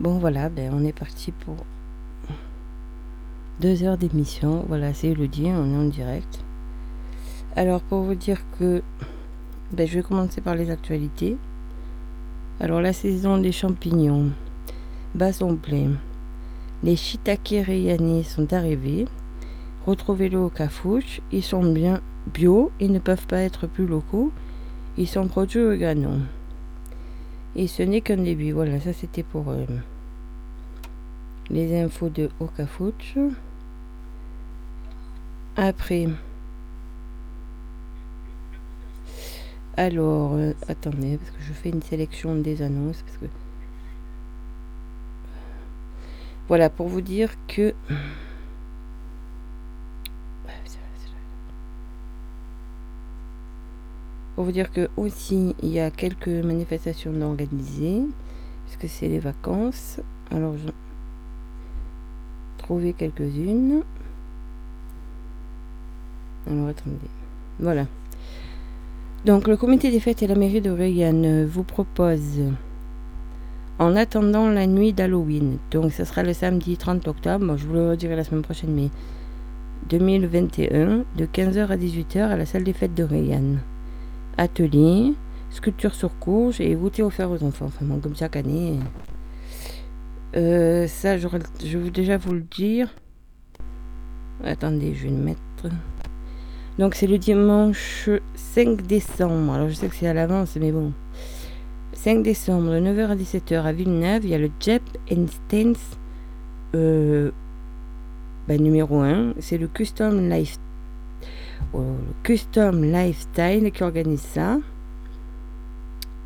Bon voilà, ben, on est parti pour deux heures d'émission. Voilà, c'est Elodie, on est en direct. Alors pour vous dire que ben, je vais commencer par les actualités. Alors la saison des champignons bas sont pleins. Les shiitake sont arrivés. Retrouvez-le au Cafouche. Ils sont bien bio et ne peuvent pas être plus locaux. Ils sont produits au Ganon. Et ce n'est qu'un début. Voilà, ça c'était pour euh, les infos de Okafuch. Après. Alors, euh, attendez, parce que je fais une sélection des annonces. Parce que... Voilà, pour vous dire que... Pour vous dire que aussi il y a quelques manifestations d'organiser, puisque c'est les vacances. Alors je trouver quelques-unes. Alors attendez. Voilà. Donc le comité des fêtes et la mairie de Reagan vous propose en attendant la nuit d'Halloween. Donc ce sera le samedi 30 octobre, je vous le redirai la semaine prochaine, mais 2021, de 15h à 18h à la salle des fêtes de Reagan atelier, sculpture sur courge et goûter offert aux enfants. Enfin, comme chaque année. Euh, ça, je vais déjà vous le dire. Attendez, je vais le mettre. Donc, c'est le dimanche 5 décembre. Alors, je sais que c'est à l'avance, mais bon. 5 décembre, de 9h à 17h à Villeneuve, il y a le Jep and Stance euh, bah, numéro 1. C'est le Custom Life Custom Lifestyle qui organise ça.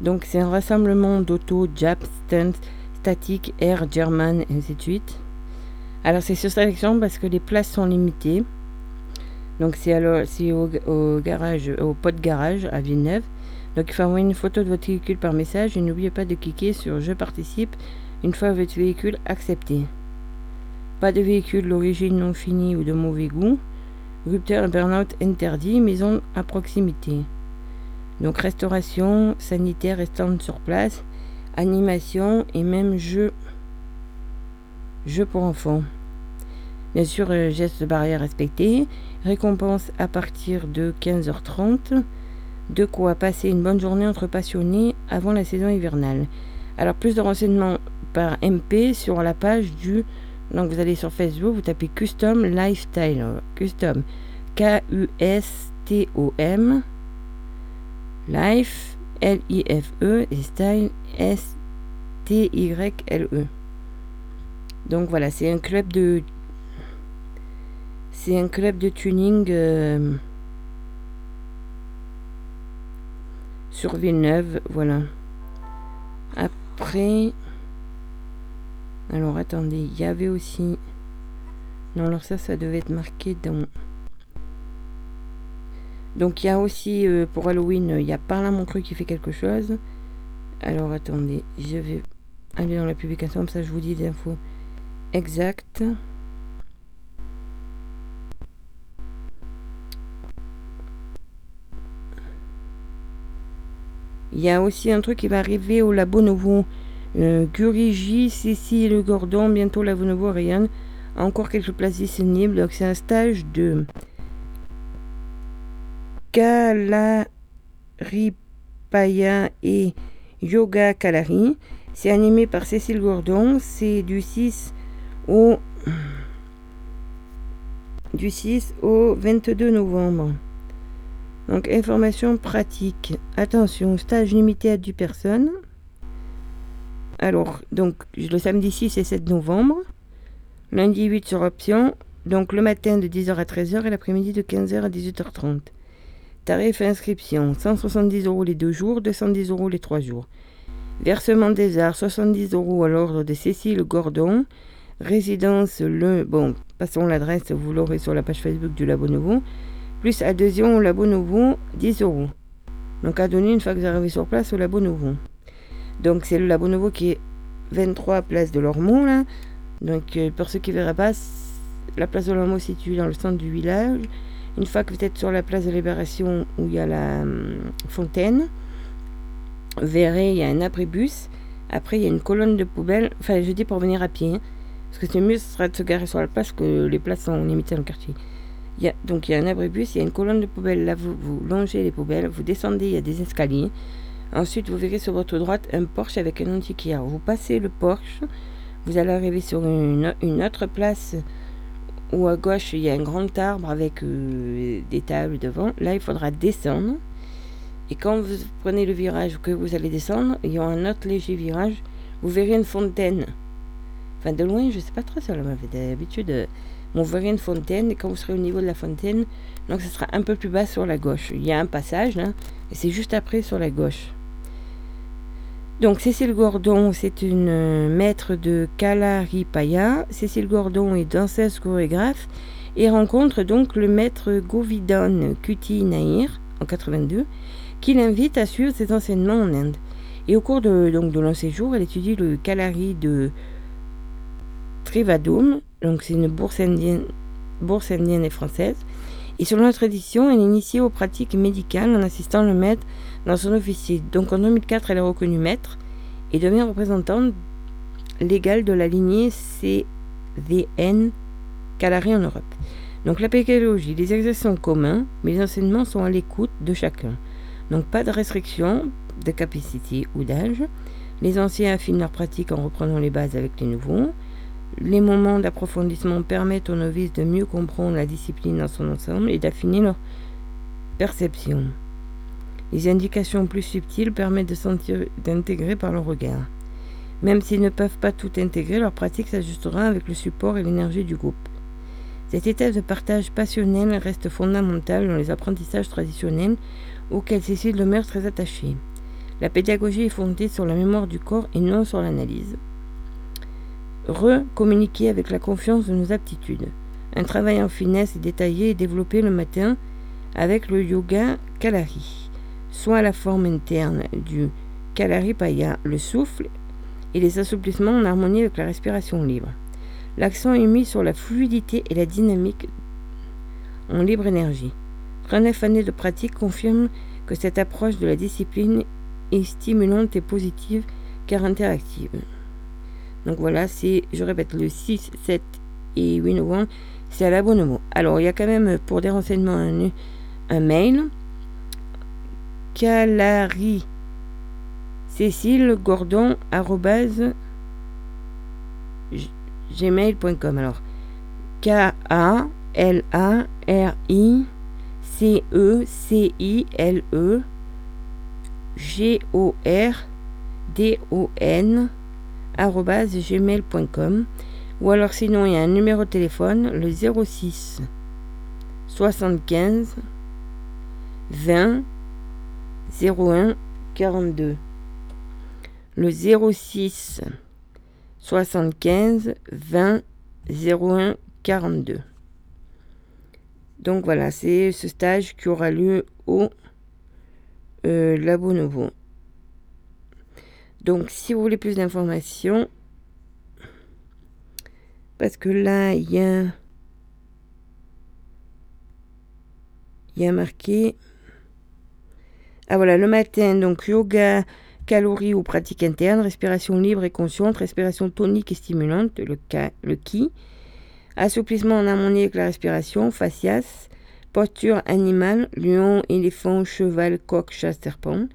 Donc c'est un rassemblement d'auto, Jap, Stunt, Static, Air, German, et ainsi de suite. Alors c'est sur sélection parce que les places sont limitées. Donc c'est alors au, au, garage, au pot de garage à Villeneuve. Donc il faut envoyer une photo de votre véhicule par message et n'oubliez pas de cliquer sur Je participe une fois votre véhicule accepté. Pas de véhicule d'origine non finie ou de mauvais goût. Rupteur burn-out interdit, maison à proximité. Donc restauration, sanitaire et sur place, animation et même jeu, jeu pour enfants. Bien sûr, euh, gestes barrières respectés, récompense à partir de 15h30. De quoi passer une bonne journée entre passionnés avant la saison hivernale. Alors plus de renseignements par MP sur la page du donc vous allez sur Facebook, vous tapez Custom Lifestyle. Custom. K-U-S-T-O-M. Life. L-I-F-E. Et Style. S-T-Y-L-E. Donc voilà, c'est un club de. C'est un club de tuning. Euh, sur Villeneuve. Voilà. Après. Alors attendez, il y avait aussi... Non, alors ça, ça devait être marqué dans... Donc il y a aussi, euh, pour Halloween, il y a Par là mon cru qui fait quelque chose. Alors attendez, je vais aller dans la publication, comme ça je vous dis des infos exactes. Il y a aussi un truc qui va arriver au Labo Nouveau euh, Curigi, Le Gordon, bientôt la Nouveau Rayonne. Encore quelques places disponibles. Donc c'est un stage de Kalaripaya et Yoga Kalari. C'est animé par Cécile Gordon. C'est du 6 au du 6 au 22 novembre. Donc information pratique. Attention, stage limité à 10 personnes. Alors, donc, le samedi 6 et 7 novembre. Lundi 8 sur option. Donc, le matin de 10h à 13h et l'après-midi de 15h à 18h30. Tarif inscription 170 euros les deux jours, 210 euros les trois jours. Versement des arts 70 euros à l'ordre de Cécile Gordon. Résidence le. Bon, passons l'adresse, vous l'aurez sur la page Facebook du Labo Nouveau. Plus adhésion au Labo Nouveau, 10 euros. Donc à donner une fois que vous arrivez sur place au Labo Nouveau. Donc c'est le Labo qui est 23 place de l'Ormont là. Donc euh, pour ceux qui ne verraient pas, la place de l'Ormont est située dans le centre du village. Une fois que vous êtes sur la place de Libération où il y a la hum, fontaine, vous verrez, il y a un abribus Après, il y a une colonne de poubelle. Enfin, je dis pour venir à pied. Hein, parce que c'est mieux, ce serait de se garer sur la place que les places sont limitées dans le quartier. Il y a, donc il y a un abribus, il y a une colonne de poubelle. Là, vous, vous longez les poubelles, vous descendez, il y a des escaliers. Ensuite, vous verrez sur votre droite un Porsche avec un antiquaire. Vous passez le Porsche, vous allez arriver sur une, autre place où à gauche il y a un grand arbre avec euh, des tables devant. Là, il faudra descendre. Et quand vous prenez le virage que vous allez descendre, il y aura un autre léger virage. Vous verrez une fontaine. Enfin, de loin, je ne sais pas trop ça, m'avait d'habitude. Euh, vous verrez une fontaine et quand vous serez au niveau de la fontaine, donc ce sera un peu plus bas sur la gauche. Il y a un passage là, et c'est juste après sur la gauche. Donc Cécile Gordon, c'est une euh, maître de Kalaripaya. Cécile Gordon est danseuse chorégraphe et rencontre donc le maître Govidan Kuti Nair en 82 qui l'invite à suivre ses enseignements en Inde. Et au cours de, donc, de long séjour, elle étudie le Kalari de Trivadum, donc c'est une bourse indienne, bourse indienne et française. Et selon la tradition, elle est initiée aux pratiques médicales en assistant le maître dans son officier. Donc en 2004, elle est reconnue maître et devient représentante légale de la lignée CVN Calari en Europe. Donc la pédagogie, les exercices sont communs, mais les enseignements sont à l'écoute de chacun. Donc pas de restriction de capacité ou d'âge. Les anciens affinent leur pratique en reprenant les bases avec les nouveaux. Les moments d'approfondissement permettent aux novices de mieux comprendre la discipline dans son ensemble et d'affiner leur perception. Les indications plus subtiles permettent de d'intégrer par le regard. Même s'ils ne peuvent pas tout intégrer, leur pratique s'ajustera avec le support et l'énergie du groupe. Cette étape de partage passionnel reste fondamentale dans les apprentissages traditionnels auxquels Cécile demeure très attachée. La pédagogie est fondée sur la mémoire du corps et non sur l'analyse. Recommuniquer avec la confiance de nos aptitudes. Un travail en finesse et détaillé est développé le matin avec le yoga Kalari soit la forme interne du Kalaripaya, le souffle, et les assouplissements en harmonie avec la respiration libre. L'accent est mis sur la fluidité et la dynamique en libre énergie. 39 années de pratique confirment que cette approche de la discipline est stimulante et positive car interactive. Donc voilà, c'est, je répète, le 6, 7 et 8 novembre, c'est à l'abonnement. Alors, il y a quand même pour des renseignements un, un mail Calari. Cécile Gordon gmail.com alors K A L A R I C E C I L E G O R D O N gmail.com ou alors sinon il y a un numéro de téléphone le 06 75 20 01 42. Le 06 75 20 01 42. Donc voilà, c'est ce stage qui aura lieu au euh, Labo Nouveau. Donc si vous voulez plus d'informations, parce que là, il y a, il y a marqué ah voilà, le matin, donc yoga, calories ou pratique interne, respiration libre et consciente, respiration tonique et stimulante, le, le ki, assouplissement en harmonie avec la respiration, facias, posture animale, lion, éléphant, cheval, coq, chat, serpent,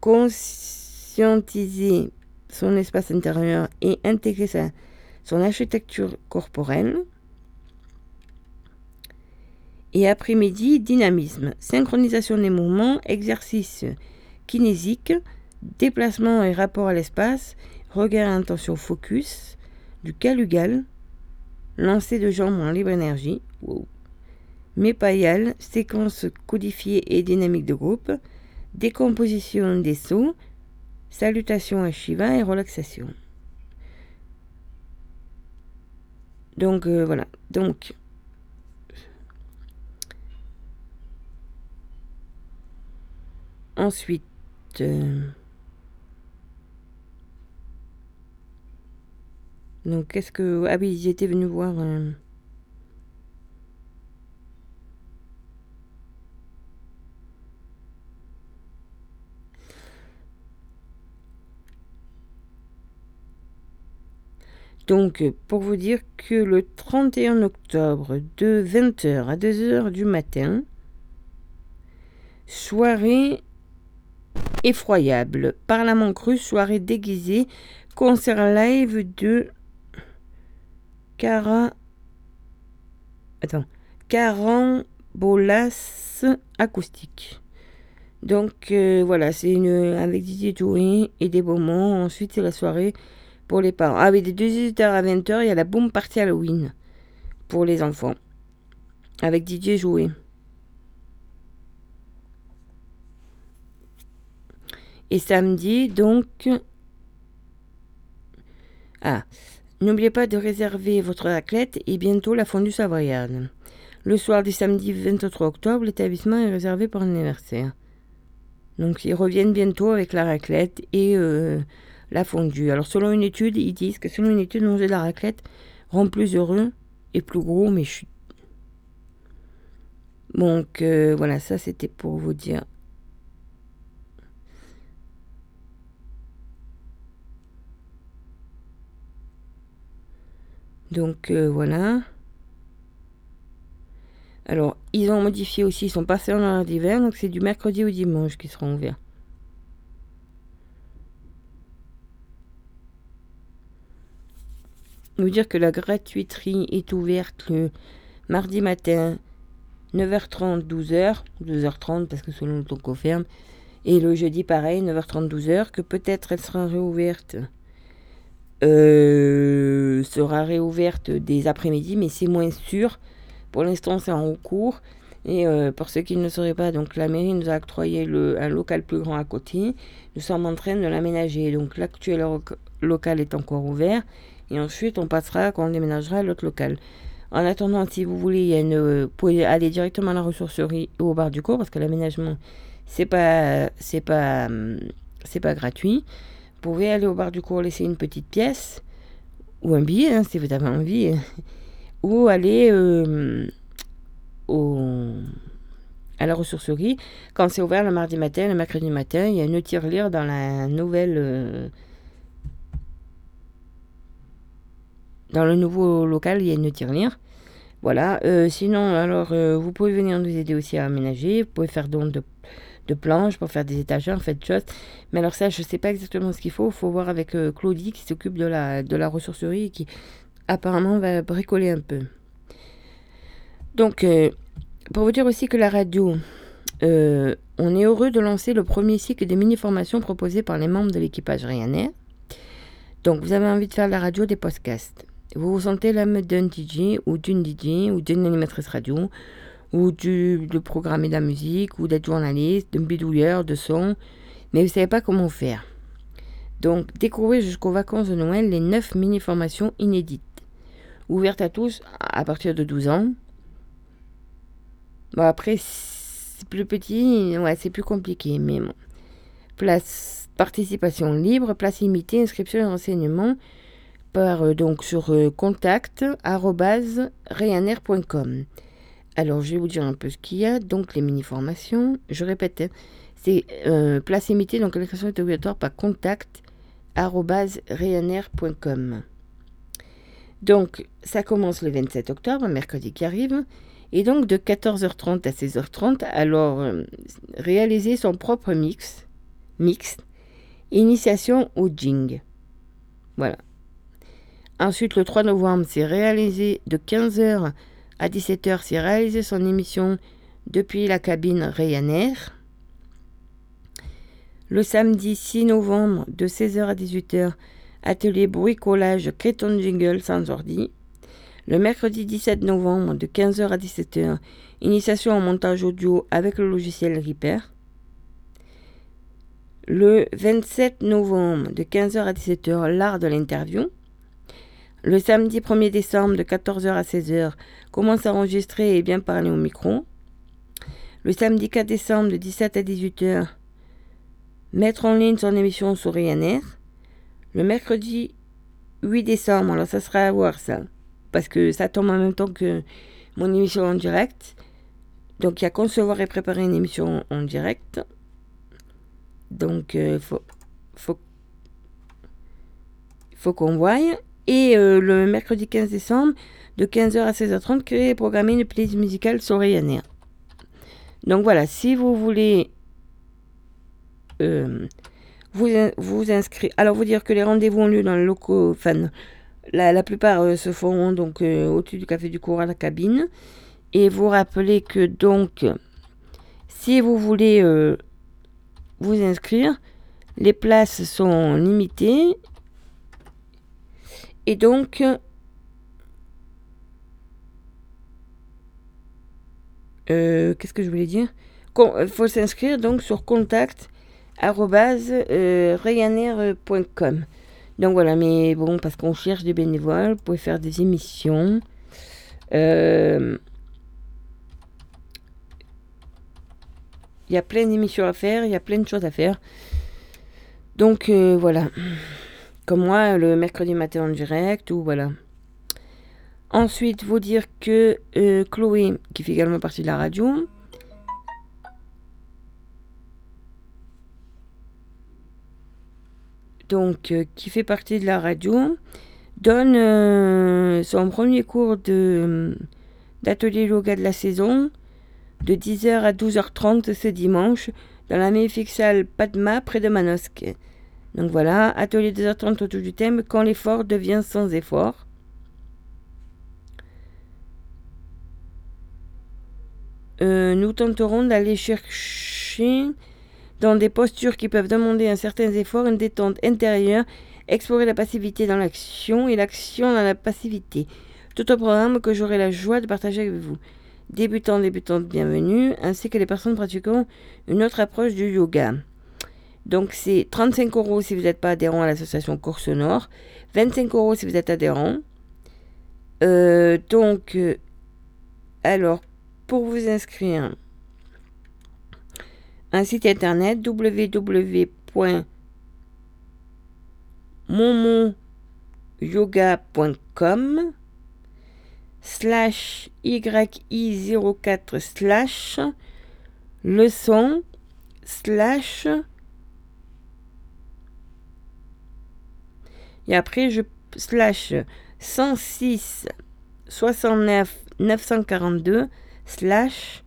conscientiser son espace intérieur et intégrer son architecture corporelle, et après-midi, dynamisme, synchronisation des mouvements, exercice kinésique, déplacement et rapport à l'espace, regard intention focus, du calugal, lancer de jambes en libre énergie, wow. mépayal, séquence codifiée et dynamique de groupe, décomposition des sauts, salutation à Shiva et relaxation. Donc euh, voilà, Ensuite, euh, donc qu'est-ce que... Ah oui, ils étaient venus voir... Euh, donc, pour vous dire que le 31 octobre, de 20h à 2h du matin, soirée effroyable, Parlement cru, soirée déguisée, concert live de Cara. Attends. Carambolas acoustique. Donc euh, voilà, c'est une avec Didier Toury et des moments. Ensuite, c'est la soirée pour les parents. Ah oui, de 18h à 20h, il y a la boom party Halloween pour les enfants. Avec Didier Joué. Et samedi, donc. Ah, n'oubliez pas de réserver votre raclette et bientôt la fondue savoyarde. Le soir du samedi 23 octobre, l'établissement est réservé pour l'anniversaire. Donc ils reviennent bientôt avec la raclette et euh, la fondue. Alors selon une étude, ils disent que selon une étude, manger de la raclette rend plus heureux et plus gros, mais chut. Donc euh, voilà, ça c'était pour vous dire Donc euh, voilà. Alors, ils ont modifié aussi, ils sont passés en horaire d'hiver, donc c'est du mercredi au dimanche qui seront ouverts. Vous dire que la gratuiterie est ouverte le mardi matin 9h30, 12h, 12h30 parce que selon le temps qu'on ferme, et le jeudi pareil, 9h30, 12h, que peut-être elle sera réouverte euh, sera réouverte des après-midi, mais c'est moins sûr. Pour l'instant, c'est en cours. Et euh, pour ceux qui ne le sauraient pas, donc la mairie nous a octroyé un local plus grand à côté. Nous sommes en train de l'aménager. Donc l'actuel local est encore ouvert. Et ensuite, on passera quand on déménagera à l'autre local. En attendant, si vous voulez, vous pouvez aller directement à la ressourcerie ou au bar du cours parce que l'aménagement, c'est pas, c'est pas, c'est pas gratuit. Vous pouvez aller au bar du cours laisser une petite pièce ou un billet hein, si vous avez envie, ou aller euh, au, à la ressourcerie quand c'est ouvert le mardi matin, le mercredi matin. Il y a une tirelire dans la nouvelle. Euh, dans le nouveau local, il y a une tirelire. Voilà. Euh, sinon, alors, vous pouvez venir nous aider aussi à aménager. Vous pouvez faire don de de planches pour faire des étagères, en fait, choses. Mais alors ça, je ne sais pas exactement ce qu'il faut. Il faut voir avec euh, Claudie qui s'occupe de la, de la ressourcerie et qui apparemment va bricoler un peu. Donc, euh, pour vous dire aussi que la radio, euh, on est heureux de lancer le premier cycle des mini-formations proposées par les membres de l'équipage Ryanair. Donc, vous avez envie de faire la radio des podcasts. Vous vous sentez l'âme d'un DJ ou d'une DJ ou d'une animatrice radio ou du, de programmer de la musique, ou d'être journaliste, de bidouilleur, de son, mais vous ne savez pas comment faire. Donc, découvrez jusqu'aux vacances de Noël les 9 mini-formations inédites, ouvertes à tous à partir de 12 ans. Bon, après, c'est plus petit, ouais, c'est plus compliqué, mais bon. Place participation libre, place limitée, inscription et renseignements par, euh, donc, sur euh, contact alors, je vais vous dire un peu ce qu'il y a. Donc, les mini-formations, je répète, hein, c'est euh, place limitée, donc l'inscription est obligatoire par contact Donc, ça commence le 27 octobre, mercredi qui arrive. Et donc, de 14h30 à 16h30, alors, euh, réaliser son propre mix, mix, initiation au jing. Voilà. Ensuite, le 3 novembre, c'est réaliser de 15h à 17h, s'est réalisé son émission depuis la cabine Ryanair. Le samedi 6 novembre, de 16h à 18h, atelier bricolage Créton Jingle sans ordi. Le mercredi 17 novembre, de 15h à 17h, initiation au montage audio avec le logiciel Reaper. Le 27 novembre, de 15h à 17h, l'art de l'interview. Le samedi 1er décembre de 14h à 16h, commence à enregistrer et bien parler au micro. Le samedi 4 décembre de 17 à 18h, mettre en ligne son émission sur Ryanair. Le mercredi 8 décembre, alors ça sera à voir ça, parce que ça tombe en même temps que mon émission en direct. Donc il y a concevoir et préparer une émission en direct. Donc il euh, faut, faut, faut qu'on voie. Et euh, le mercredi 15 décembre, de 15h à 16h30, créer et programmer une playlist musicale Ryanair. Donc voilà, si vous voulez euh, vous, vous inscrire. Alors, vous dire que les rendez-vous ont lieu dans le locaux. Enfin, la, plupart euh, se feront donc au-dessus du café du cours à la cabine. Et vous rappelez que donc, si vous voulez vous inscrire, les places sont limitées. Et donc, euh, qu'est-ce que je voulais dire? Il euh, faut s'inscrire donc sur contact euh, Donc voilà, mais bon, parce qu'on cherche des bénévoles, vous pouvez faire des émissions. Il y a plein d'émissions à faire, il y a plein de choses à faire. Donc voilà. Comme moi, le mercredi matin en direct, ou voilà. Ensuite, vous dire que euh, Chloé, qui fait également partie de la radio, donc euh, qui fait partie de la radio, donne son premier cours de d'atelier yoga de la saison de 10h à 12h30 ce dimanche dans la magnifique salle Padma près de Manosque. Donc voilà, atelier 2h30 autour du thème Quand l'effort devient sans effort. Euh, nous tenterons d'aller chercher dans des postures qui peuvent demander un certain effort une détente intérieure, explorer la passivité dans l'action et l'action dans la passivité. Tout un programme que j'aurai la joie de partager avec vous. Débutants, débutantes, bienvenue, ainsi que les personnes pratiquant une autre approche du yoga. Donc c'est 35 euros si vous n'êtes pas adhérent à l'association Course Nord, 25 euros si vous êtes adhérent. Euh, donc, euh, alors, pour vous inscrire, un site internet www.momoyoga.com slash yi04 slash leçon slash Et après, je slash 106 69 942 slash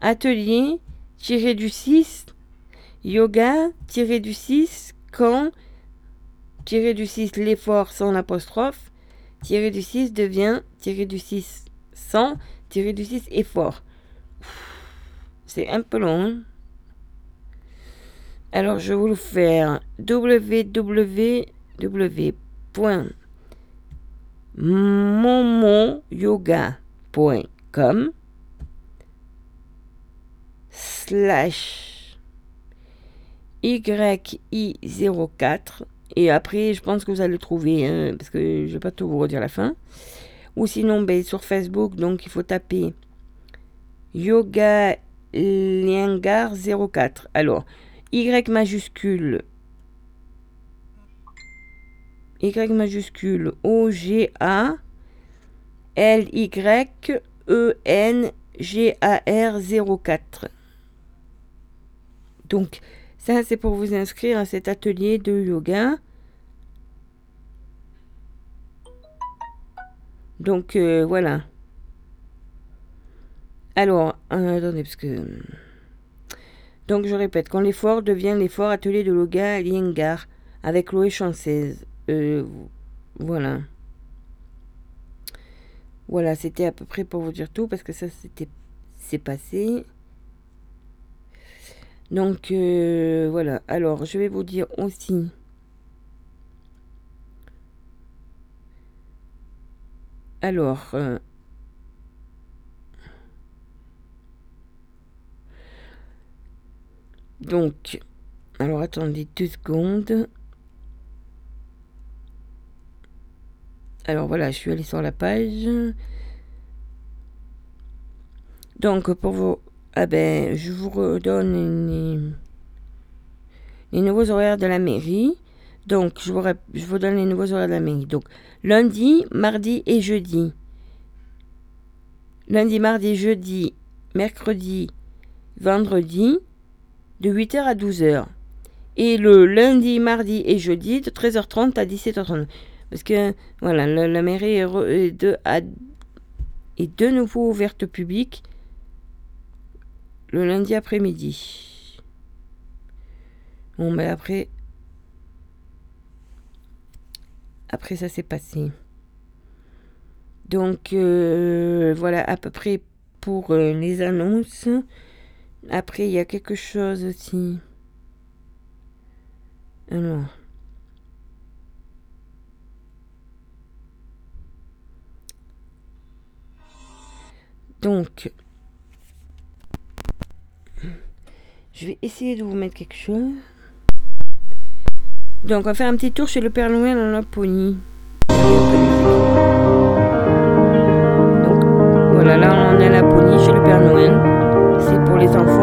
atelier tiré du 6 yoga tiré du 6 quand tiré du 6 l'effort sans l'apostrophe tiré du 6 devient tiré du 6 sans tiré du 6 effort. C'est un peu long. Hein. Alors je vais vous le faire www www.momoyoga.com slash YI04 et après je pense que vous allez le trouver hein, parce que je vais pas tout vous redire la fin. Ou sinon ben, sur Facebook donc il faut taper Yoga Liengar 04 alors Y majuscule y majuscule O-G-A L-Y-E-N-G-A-R 04. Donc, ça, c'est pour vous inscrire à cet atelier de yoga. Donc, euh, voilà. Alors, euh, attendez, parce que... Donc, je répète, quand l'effort devient l'effort atelier de yoga à avec Chloé Chanceuse. Euh, voilà. Voilà, c'était à peu près pour vous dire tout parce que ça c'était c'est passé. Donc euh, voilà. Alors je vais vous dire aussi. Alors. Euh, donc. Alors attendez deux secondes. Alors voilà, je suis allée sur la page. Donc pour vous... Ah ben, je vous redonne les, nouveaux horaires de la mairie. Donc je vous, je vous donne les nouveaux horaires de la mairie. Donc lundi, mardi et jeudi. Lundi, mardi, jeudi, mercredi, vendredi, de 8h à 12h. Et le lundi, mardi et jeudi, de 13h30 à 17h30. Parce que, voilà, la, mairie est, de, est de nouveau ouverte au public le lundi après-midi. Bon, mais après, après ça s'est passé. Donc euh, voilà à peu près pour euh, les annonces. Après, il y a quelque chose aussi. Alors. Donc, je vais essayer de vous mettre quelque chose. Donc, on va faire un petit tour chez le Père Noël en Laponie. Donc, voilà, là on est à Laponie chez le Père Noël. C'est pour les enfants,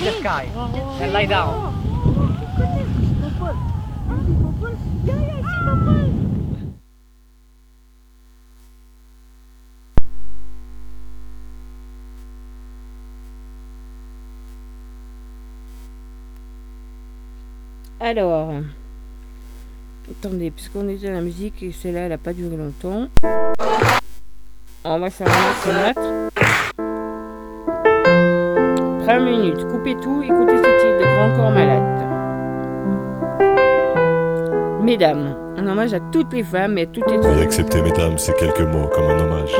The sky and lie down. Alors, attendez, puisqu'on était à la musique et celle-là, elle n'a pas duré longtemps. On va mettre. 20 minutes. Coupez tout, écoutez ce titre de Grand Corps Malade. Mesdames, un hommage à toutes les femmes et à toutes les femmes. Veuillez accepter, mesdames, ces quelques mots comme un hommage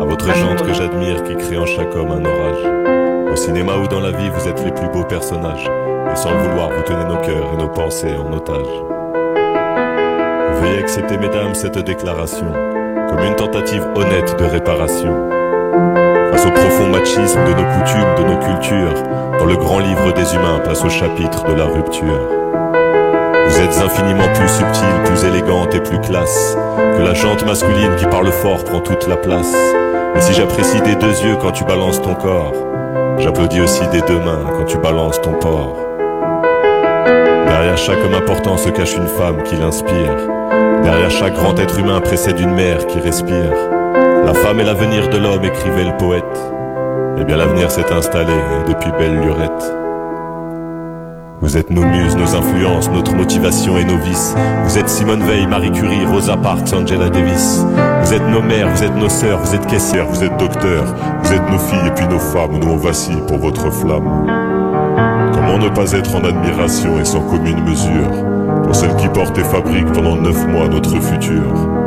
à votre jante que j'admire qui crée en chaque homme un orage. Au cinéma ou dans la vie, vous êtes les plus beaux personnages. Et sans le vouloir, vous tenez nos cœurs et nos pensées en otage. Veuillez accepter, mesdames, cette déclaration comme une tentative honnête de réparation Profond machisme de nos coutumes, de nos cultures, dans le grand livre des humains, place au chapitre de la rupture. Vous êtes infiniment plus subtile, plus élégante et plus classe que la jante masculine qui parle fort prend toute la place. Et si j'apprécie des deux yeux quand tu balances ton corps, j'applaudis aussi des deux mains quand tu balances ton porc. Derrière chaque homme important se cache une femme qui l'inspire. Derrière chaque grand être humain précède une mère qui respire. La femme est l'avenir de l'homme, écrivait le poète. Eh bien l'avenir s'est installé depuis belle lurette. Vous êtes nos muses, nos influences, notre motivation et nos vices. Vous êtes Simone Veil, Marie Curie, Rosa Parks, Angela Davis. Vous êtes nos mères, vous êtes nos sœurs, vous êtes caissières, vous êtes docteurs. Vous êtes nos filles et puis nos femmes, nous on vacille pour votre flamme. Comment ne pas être en admiration et sans commune mesure pour celle qui porte et fabrique pendant neuf mois notre futur?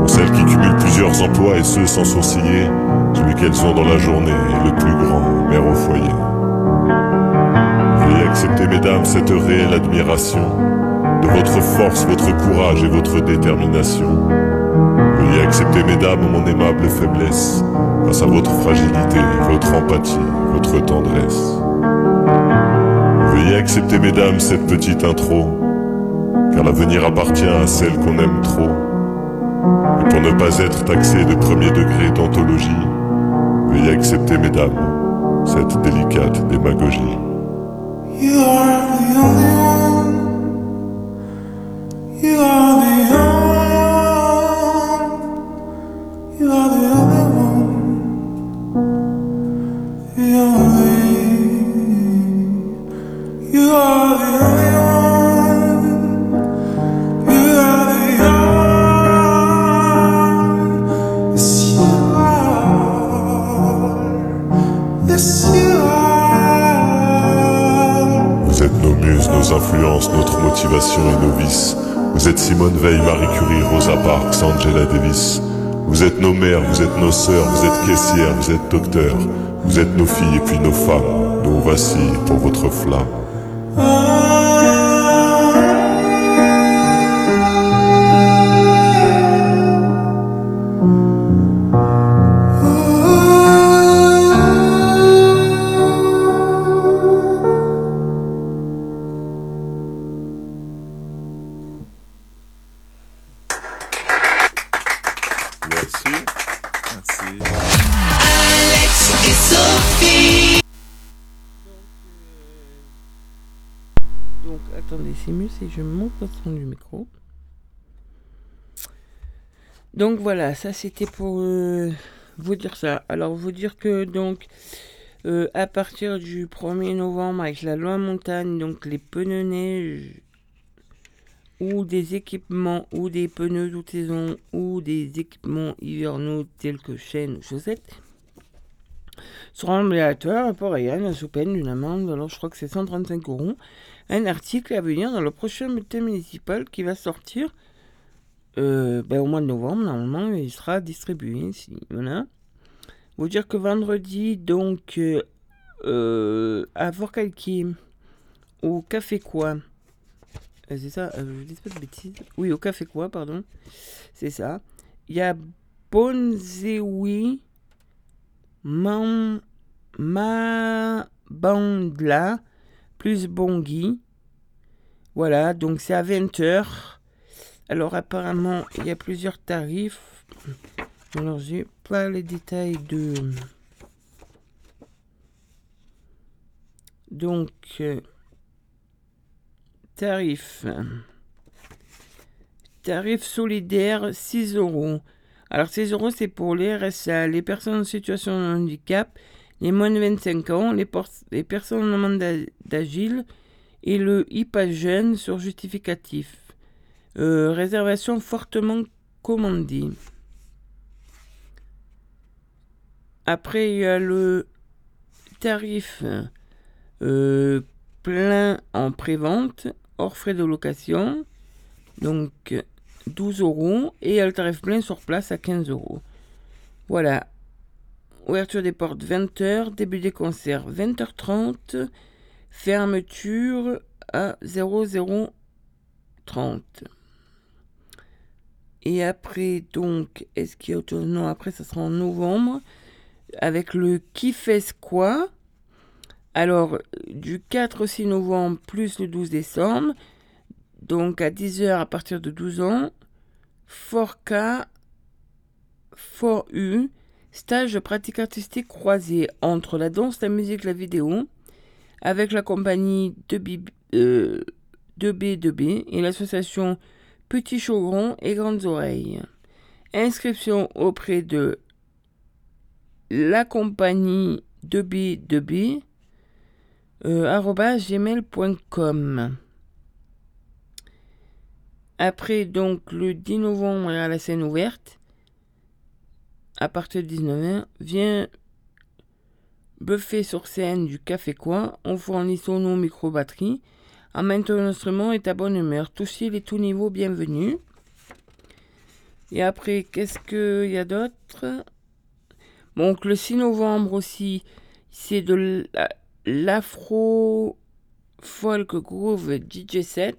Pour celles qui cumulent plusieurs emplois et ceux sans sourciller, celui qu'elles ont dans la journée est le plus grand, mère au foyer. Veuillez accepter, mesdames, cette réelle admiration de votre force, votre courage et votre détermination. Veuillez accepter, mesdames, mon aimable faiblesse face à votre fragilité, votre empathie, votre tendresse. Veuillez accepter, mesdames, cette petite intro, car l'avenir appartient à celle qu'on aime trop. Et pour ne pas être taxé de premier degré d'anthologie, veuillez accepter, mesdames, cette délicate démagogie. Simone Veil, Marie Curie, Rosa Parks, Angela Davis. Vous êtes nos mères, vous êtes nos sœurs, vous êtes caissières, vous êtes docteurs. Vous êtes nos filles et puis nos femmes. Nous voici pour votre flamme. Donc voilà, ça c'était pour euh, vous dire ça. Alors vous dire que donc euh, à partir du 1er novembre avec la loi montagne, donc les pneus neige ou des équipements ou des pneus toute saison ou des équipements hivernaux tels que chaînes ou chaussettes seront aléatoires pour Ryan sous peine d'une amende, alors je crois que c'est 135 euros. Un article à venir dans le prochain bulletin municipal qui va sortir euh, ben, au mois de novembre, normalement, il sera distribué. Si, voilà. Vous dire que vendredi, donc, euh, euh à Vorkalki, au Café Quoi, euh, c'est ça, je dis pas de bêtises. Oui, au Café Quoi, pardon. C'est ça. Il y a Bonzewi Man, Ma Bandla plus Bongi. Voilà, donc c'est à 20h. Alors apparemment, il y a plusieurs tarifs. Alors j'ai pas les détails de... Donc, euh, tarif. Tarif solidaire 6 euros. Alors 6 euros, c'est pour les RSA, les personnes en situation de handicap, les moins de 25 ans, les, les personnes en demande d'agile et le IPA jeune sur justificatif. Euh, réservation fortement commandée. Après, il y a le tarif euh, plein en prévente, hors frais de location. Donc 12 euros. Et il y a le tarif plein sur place à 15 euros. Voilà. Ouverture des portes 20h, début des concerts 20h30, fermeture à 0030. Et après, donc, est-ce qu'il y a autre chose? Non, après, ça sera en novembre. Avec le qui fait quoi Alors, du 4 au 6 novembre plus le 12 décembre. Donc, à 10h à partir de 12 ans. Fort K, Fort U. Stage de pratique artistique croisée entre la danse, la musique, la vidéo. Avec la compagnie 2B, euh, 2B, et l'association Petit chaudron et grandes oreilles. Inscription auprès de la compagnie 2B2B euh, gmail.com. Après, donc, le 10 novembre, à la scène ouverte, à partir de 19h, vient buffet sur scène du Café Coin en fournissant nos micro-batteries en maintenant instrument est à bonne humeur. Tous style et tout niveau, bienvenue. Et après, qu'est-ce qu'il y a d'autre? Donc, le 6 novembre aussi, c'est de l'afro folk groove DJ set.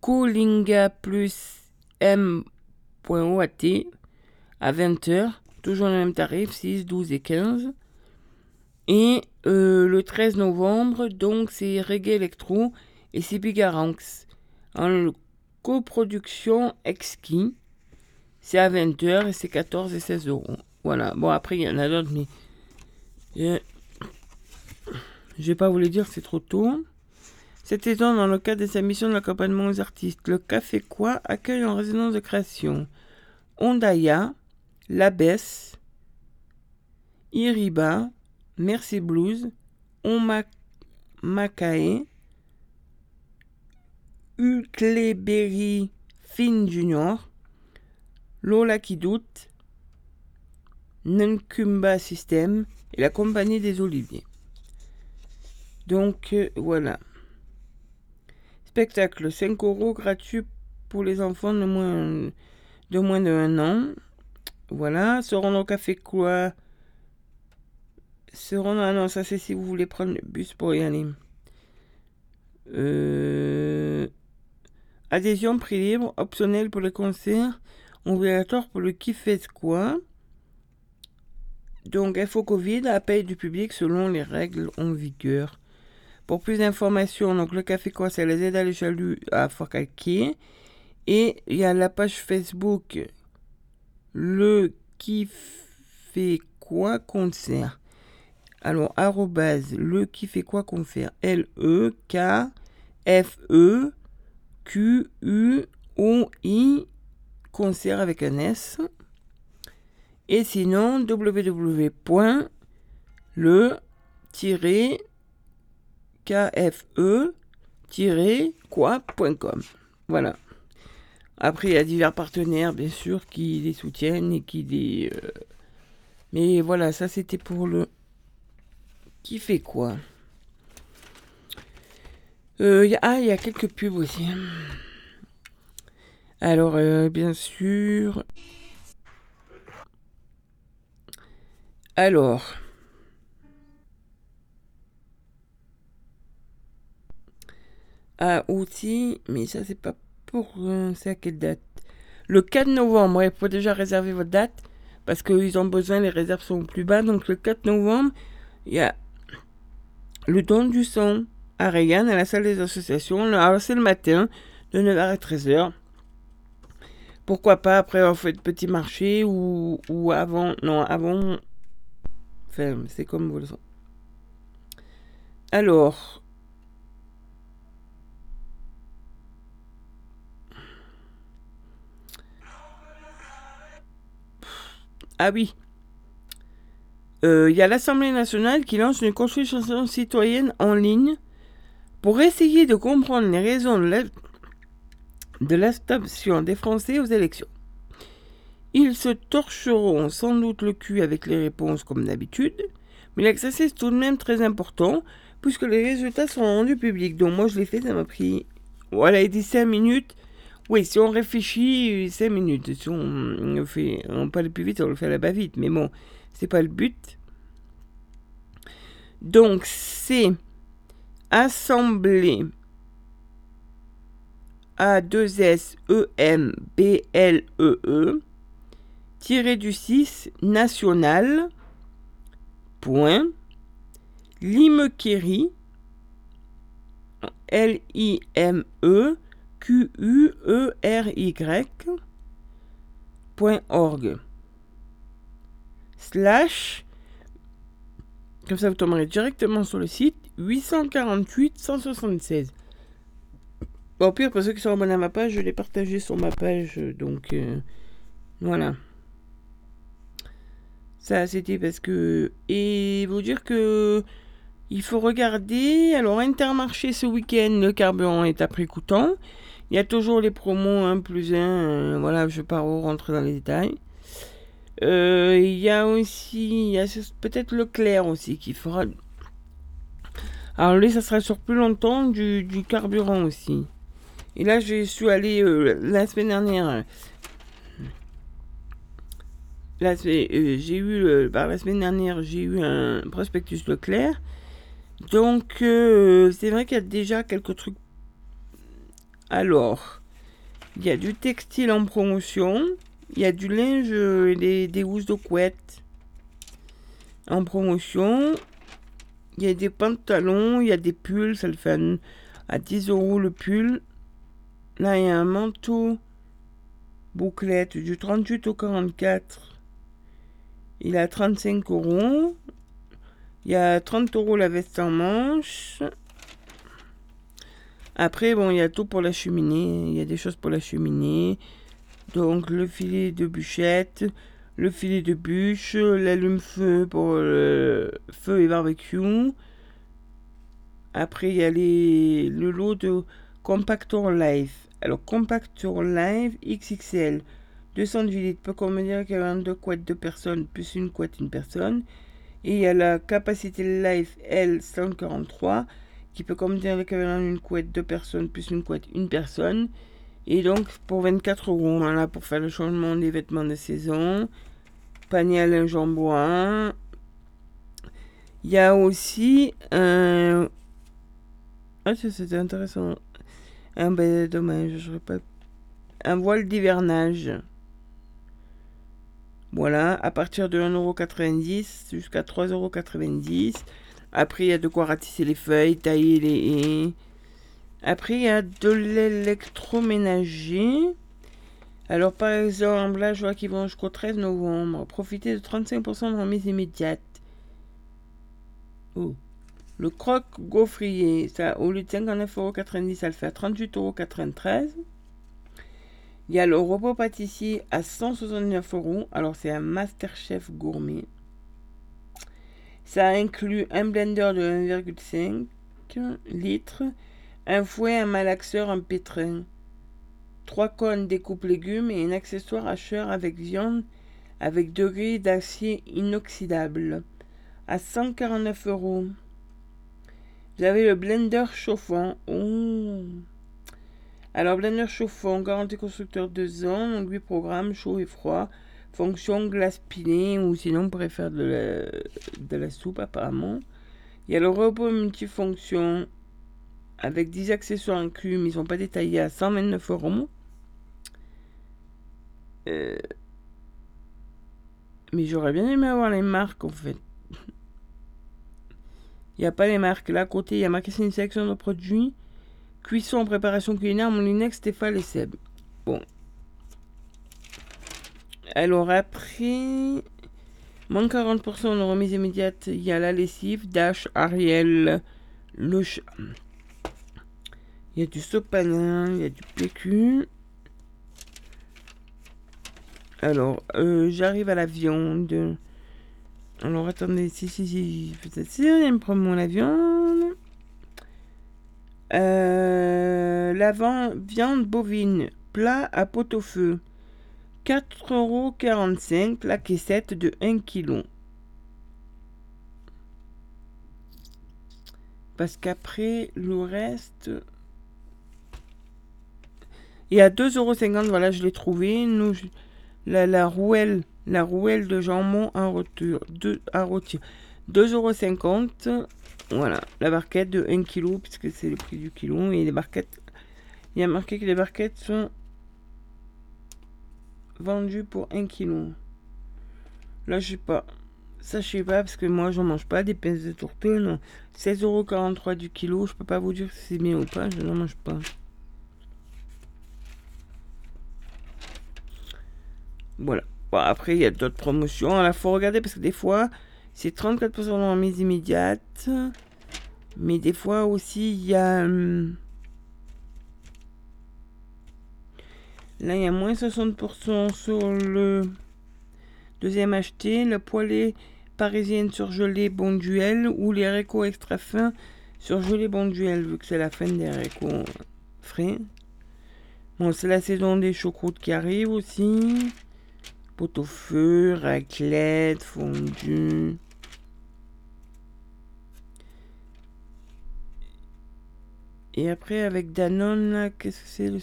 Coolinga plus M.OAT à 20h. Toujours le même tarif, 6, 12 et 15. Et euh, le 13 novembre, donc c'est Reggae Electro et c'est Bigaranx en coproduction exquis. C'est à 20h et c'est 14 et 16 euros. Voilà. Bon, après, il y en a d'autres, mais. Je je vais pas vous les dire, c'est trop tôt. Cet étant dans le cadre de sa mission d'accompagnement aux artistes, le Café Quoi accueille en résidence de création Ondaya, Labesse, Iriba, Merci Blues, On Makae, Huckleberry Finn Junior, Lola qui doute, Nankumba System et la compagnie des Oliviers. Donc euh, voilà. Spectacle 5 euros gratuit pour les enfants de moins de moins de 1 an. Voilà. Seront au café quoi Seront ah non, ça c'est si vous voulez prendre le bus pour y aller. Euh, adhésion prix libre, optionnel pour le concert, obligatoire pour le qui fait quoi. Donc, info Covid, appel du public selon les règles en vigueur. Pour plus d'informations, donc le café quoi, c'est les aides à l'échalut à Fort Et il y a la page Facebook le qui fait quoi alors, arrobase, le qui fait quoi qu'on fait L-E-K F-E, Q-U-O-I, concert avec un S. Et sinon, www.le-kfe-quoi.com. Voilà. Après, il y a divers partenaires, bien sûr, qui les soutiennent et qui les... Euh, mais voilà, ça c'était pour le... Qui fait quoi? Euh, Ah, il y a quelques pubs aussi. Alors, euh, bien sûr... Alors. Ah, aussi, mais ça c'est pas pour... Euh, c'est à quelle date? Le 4 novembre, il faut déjà réserver votre date parce qu'ils ont besoin, les réserves sont plus bas. Donc le 4 novembre, il y a le don du son à Reagan, à la salle des associations. Alors c'est le matin, de 9h à 13h. Pourquoi pas après on fait petit marché ou, avant, non, avant c'est comme vous le sentez. Alors. Ah oui. Euh, il y a l'Assemblée nationale qui lance une consultation citoyenne en ligne pour essayer de comprendre les raisons de l'abstention des Français aux élections. Ils se torcheront sans doute le cul avec les réponses comme d'habitude, mais l'exercice est tout de même très important puisque les résultats sont rendus publics. Donc moi je l'ai fait, ça m'a pris, voilà, il dit 5 minutes. Oui, si on réfléchit, 5 minutes. Si on, fait, on parle plus vite, on le fait là-bas vite. Mais bon, c'est pas le but. Donc c'est Assemblée A 2 S E M B L E E tiré du 6 national point Limekeri L-I-M-E Q-U-E-R-Y point org slash comme ça vous tomberez directement sur le site 848 176 Bon, pire, pour ceux qui sont abonnés à ma page, je l'ai partagé sur ma page, donc euh, voilà. Ça, c'était parce que. Et vous dire que. Il faut regarder. Alors, Intermarché ce week-end, le carburant est à prix coûtant. Il y a toujours les promos 1 plus 1. Euh, voilà, je ne vais pas rentrer dans les détails. Euh, il y a aussi. Il y a peut-être Leclerc aussi qui fera. Alors, lui, ça sera sur plus longtemps du, carburant aussi. Et là, je suis allé euh, la semaine dernière Là, euh, j'ai eu, par la semaine dernière, j'ai eu un prospectus Leclerc. Donc, c'est vrai qu'il y a déjà quelques trucs. Alors, il y a du textile en promotion. Il y a du linge et des, des housses de couette en promotion. Il y a des pantalons, il y a des pulls, ça le fait à, 10 euros le pull. Là, il y a un manteau bouclette du 38 au 44 il a 35 euros. Il y a 30 euros la veste en manche. Après, bon, il y a tout pour la cheminée. Il y a des choses pour la cheminée. Donc, le filet de bûchette, le filet de bûche, l'allume-feu pour le feu et barbecue. Après, il y a les, le lot de Compactor Live. Alors, Compactor Live XXL. 218 litres peut convenir a deux couettes de personnes plus une couette une personne. Et il y a la capacité Life L143 qui peut contenir qu'il y a une couette de personnes plus une couette une personne. Et donc pour 24 euros, pour faire le changement des vêtements de saison. Panier à linge en bois. Il y a aussi un... Ah, c'était intéressant. Un ben, dommage, je pas Un voile d'hivernage. Voilà, à partir de 1,90€ jusqu'à 3,90€. Après, il y a de quoi ratisser les feuilles, tailler les haies. Après, il y a de l'électroménager. Alors, par exemple, là, je vois qu'ils vont jusqu'au 13 novembre. Profitez de 35% de remise immédiate. Oh. Le croque gaufrier, ça, au lieu de 59,90€, ça le fait à 38,93€. Il y a le robot pâtissier à 169 euros. Alors, c'est un Masterchef gourmet. Ça inclut un blender de 1,5 litres, un fouet, un malaxeur, un pétrin, trois cônes découpe légumes et un accessoire hacheur avec viande avec degré d'acier inoxydable à 149 euros. Vous avez le blender chauffant. Alors, blender chauffant, garantie constructeur 2 ans, donc 8 programmes, chaud et froid, fonction glace pilée, ou sinon on pourrait faire de la, de la soupe apparemment. Il y a le robot multifonction avec 10 accessoires inclus, mais ils sont pas détaillés à 129 euros. Euh, mais j'aurais bien aimé avoir les marques en fait. Il n'y a pas les marques. Là, à côté, il y a marqué une sélection de produits. Cuisson, préparation culinaire, Moulinex, Stéphane et Seb. Bon. Alors après, moins 40% de remise immédiate, il y a la lessive, Dash, Ariel, le. Il y a du Sopanin, il y a du PQ. Alors, euh, j'arrive à la viande. Alors attendez, si, si, si, peut-être si, il me mon la viande. Euh, la viande bovine, plat à pot-au-feu. 4,45€ la caissette de 1 kg. Parce qu'après, le reste... Y a 2,50€, voilà, je l'ai trouvé. La, rouelle la rouelle de jambon à rôtir. 2,50€. Voilà, la barquette de 1 kg, puisque c'est le prix du kilo. Et les barquettes, il y a marqué que les barquettes sont vendues pour 1 kg. Là, je sais pas. Ça, je sais pas, parce que moi, j'en mange pas des pinces de tourteau. Non. 16,43€ du kilo. Je peux pas vous dire si c'est bien ou pas. Je n'en mange pas. Voilà. Bon, après, il y a d'autres promotions. Il faut regarder parce que des fois, c'est 34% de mise immédiate. Mais des fois aussi, il y a. Hum, là, il y a moins 60% sur le deuxième acheté. Le poêlée parisienne surgelée bon duel ou les haricots extra fins surgelés bon duel, vu que c'est la fin des haricots frais. Bon, c'est la saison des choucroutes qui arrive aussi pot au feu, raclette, fondue. Et après, avec Danone, là, qu'est-ce que c'est le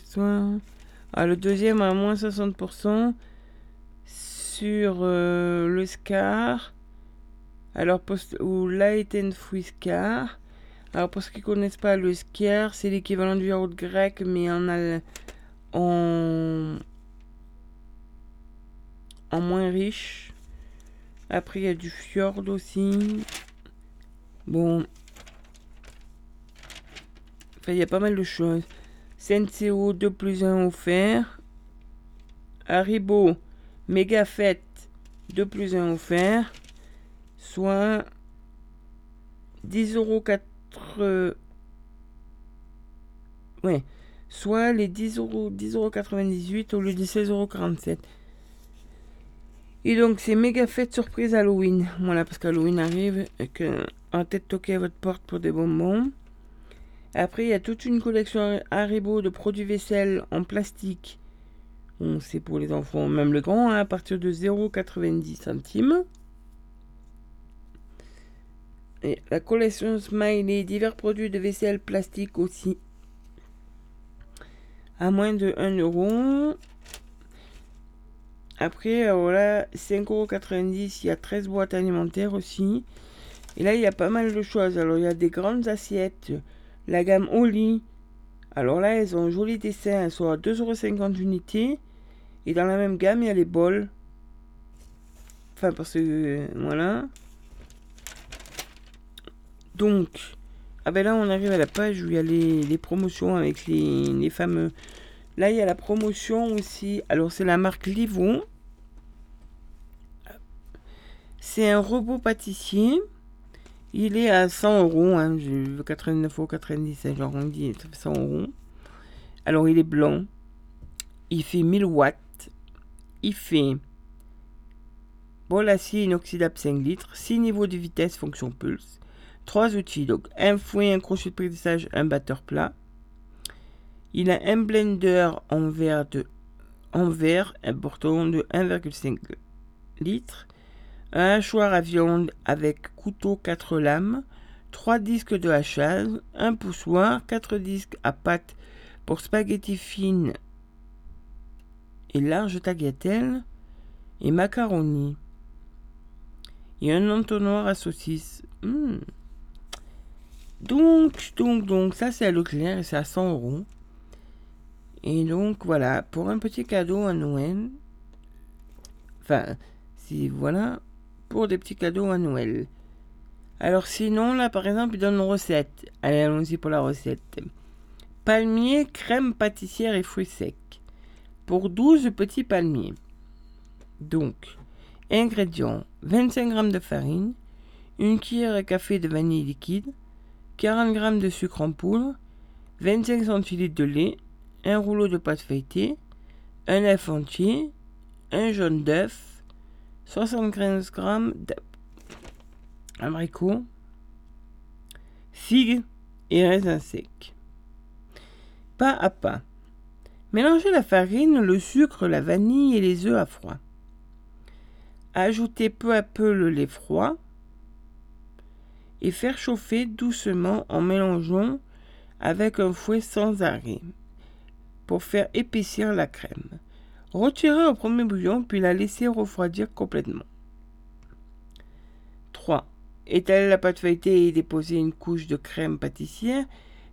soir Ah, le deuxième à moins 60% sur euh, le Scar. Alors, ou Light and Free Scar. Alors, pour ceux qui ne connaissent pas le Scar, c'est l'équivalent du yaourt grec, mais en, en, en moins riche. Après, il y a du fjord aussi. Bon. Enfin, il y a pas mal de choses. Senseo 2 plus 1 offert. Haribo Mega Fête 2 plus 1 offert. Soit 10 euros 4. Ouais. Soit les 10 euros, 10 euros 98 au lieu de 16 euros 47. Et donc, c'est méga fête surprise Halloween. Voilà, parce qu'Halloween arrive et que en tête toquer à votre porte pour des bonbons. Après, il y a toute une collection Haribo de produits vaisselle en plastique. C'est pour les enfants, même le grand, hein, à partir de 0,90 centimes. Et la collection Smiley, divers produits de vaisselle plastique aussi. À moins de 1 euro. Après, voilà, 5,90€, il y a 13 boîtes alimentaires aussi. Et là, il y a pas mal de choses. Alors, il y a des grandes assiettes, la gamme Oli. Alors là, elles ont un joli dessin, elles sont à 2,50€ unités. Et dans la même gamme, il y a les bols. Enfin, parce que, voilà. Donc, ah ben là, on arrive à la page où il y a les, promotions avec les, les fameux Là, il y a la promotion aussi. Alors, c'est la marque Livon. C'est un robot pâtissier. Il est à 100 euros. Hein, vu 89 euros, 97, j'arrondis, ça fait 100 euros. Alors, il est blanc. Il fait 1000 watts. Il fait bol acier inoxydable 5 litres. 6 niveaux de vitesse fonction pulse. 3 outils. Donc, un fouet, un crochet de pressage, un batteur plat. Il a un blender en verre, de, en verre important de 1,5 litres un hachoir à viande avec couteau 4 lames, 3 disques de hachage, un poussoir, 4 disques à pâte pour spaghetti fines et large tagliatelle et macaroni. Et un entonnoir à saucisse. Hmm. Donc, donc, donc, ça c'est à Leclerc et c'est à 100 euros. Et donc voilà, pour un petit cadeau à Noël. Enfin, si voilà, pour des petits cadeaux à Noël. Alors sinon, là par exemple, il donne une recette. Allez, allons-y pour la recette. Palmier, crème pâtissière et fruits secs. Pour 12 petits palmiers. Donc, ingrédients 25 g de farine, une cuillère à café de vanille liquide, 40 g de sucre en poudre, 25 cl de lait, un rouleau de pâte feuilletée, un œuf entier, un jaune d'œuf, 75 g d'abricots, figues et raisins secs. Pas à pas. Mélangez la farine, le sucre, la vanille et les œufs à froid. Ajoutez peu à peu le lait froid et faire chauffer doucement en mélangeant avec un fouet sans arrêt pour faire épaissir la crème. Retirez au premier bouillon puis la laisser refroidir complètement. 3. Étaler la pâte feuilletée et déposer une couche de crème pâtissière,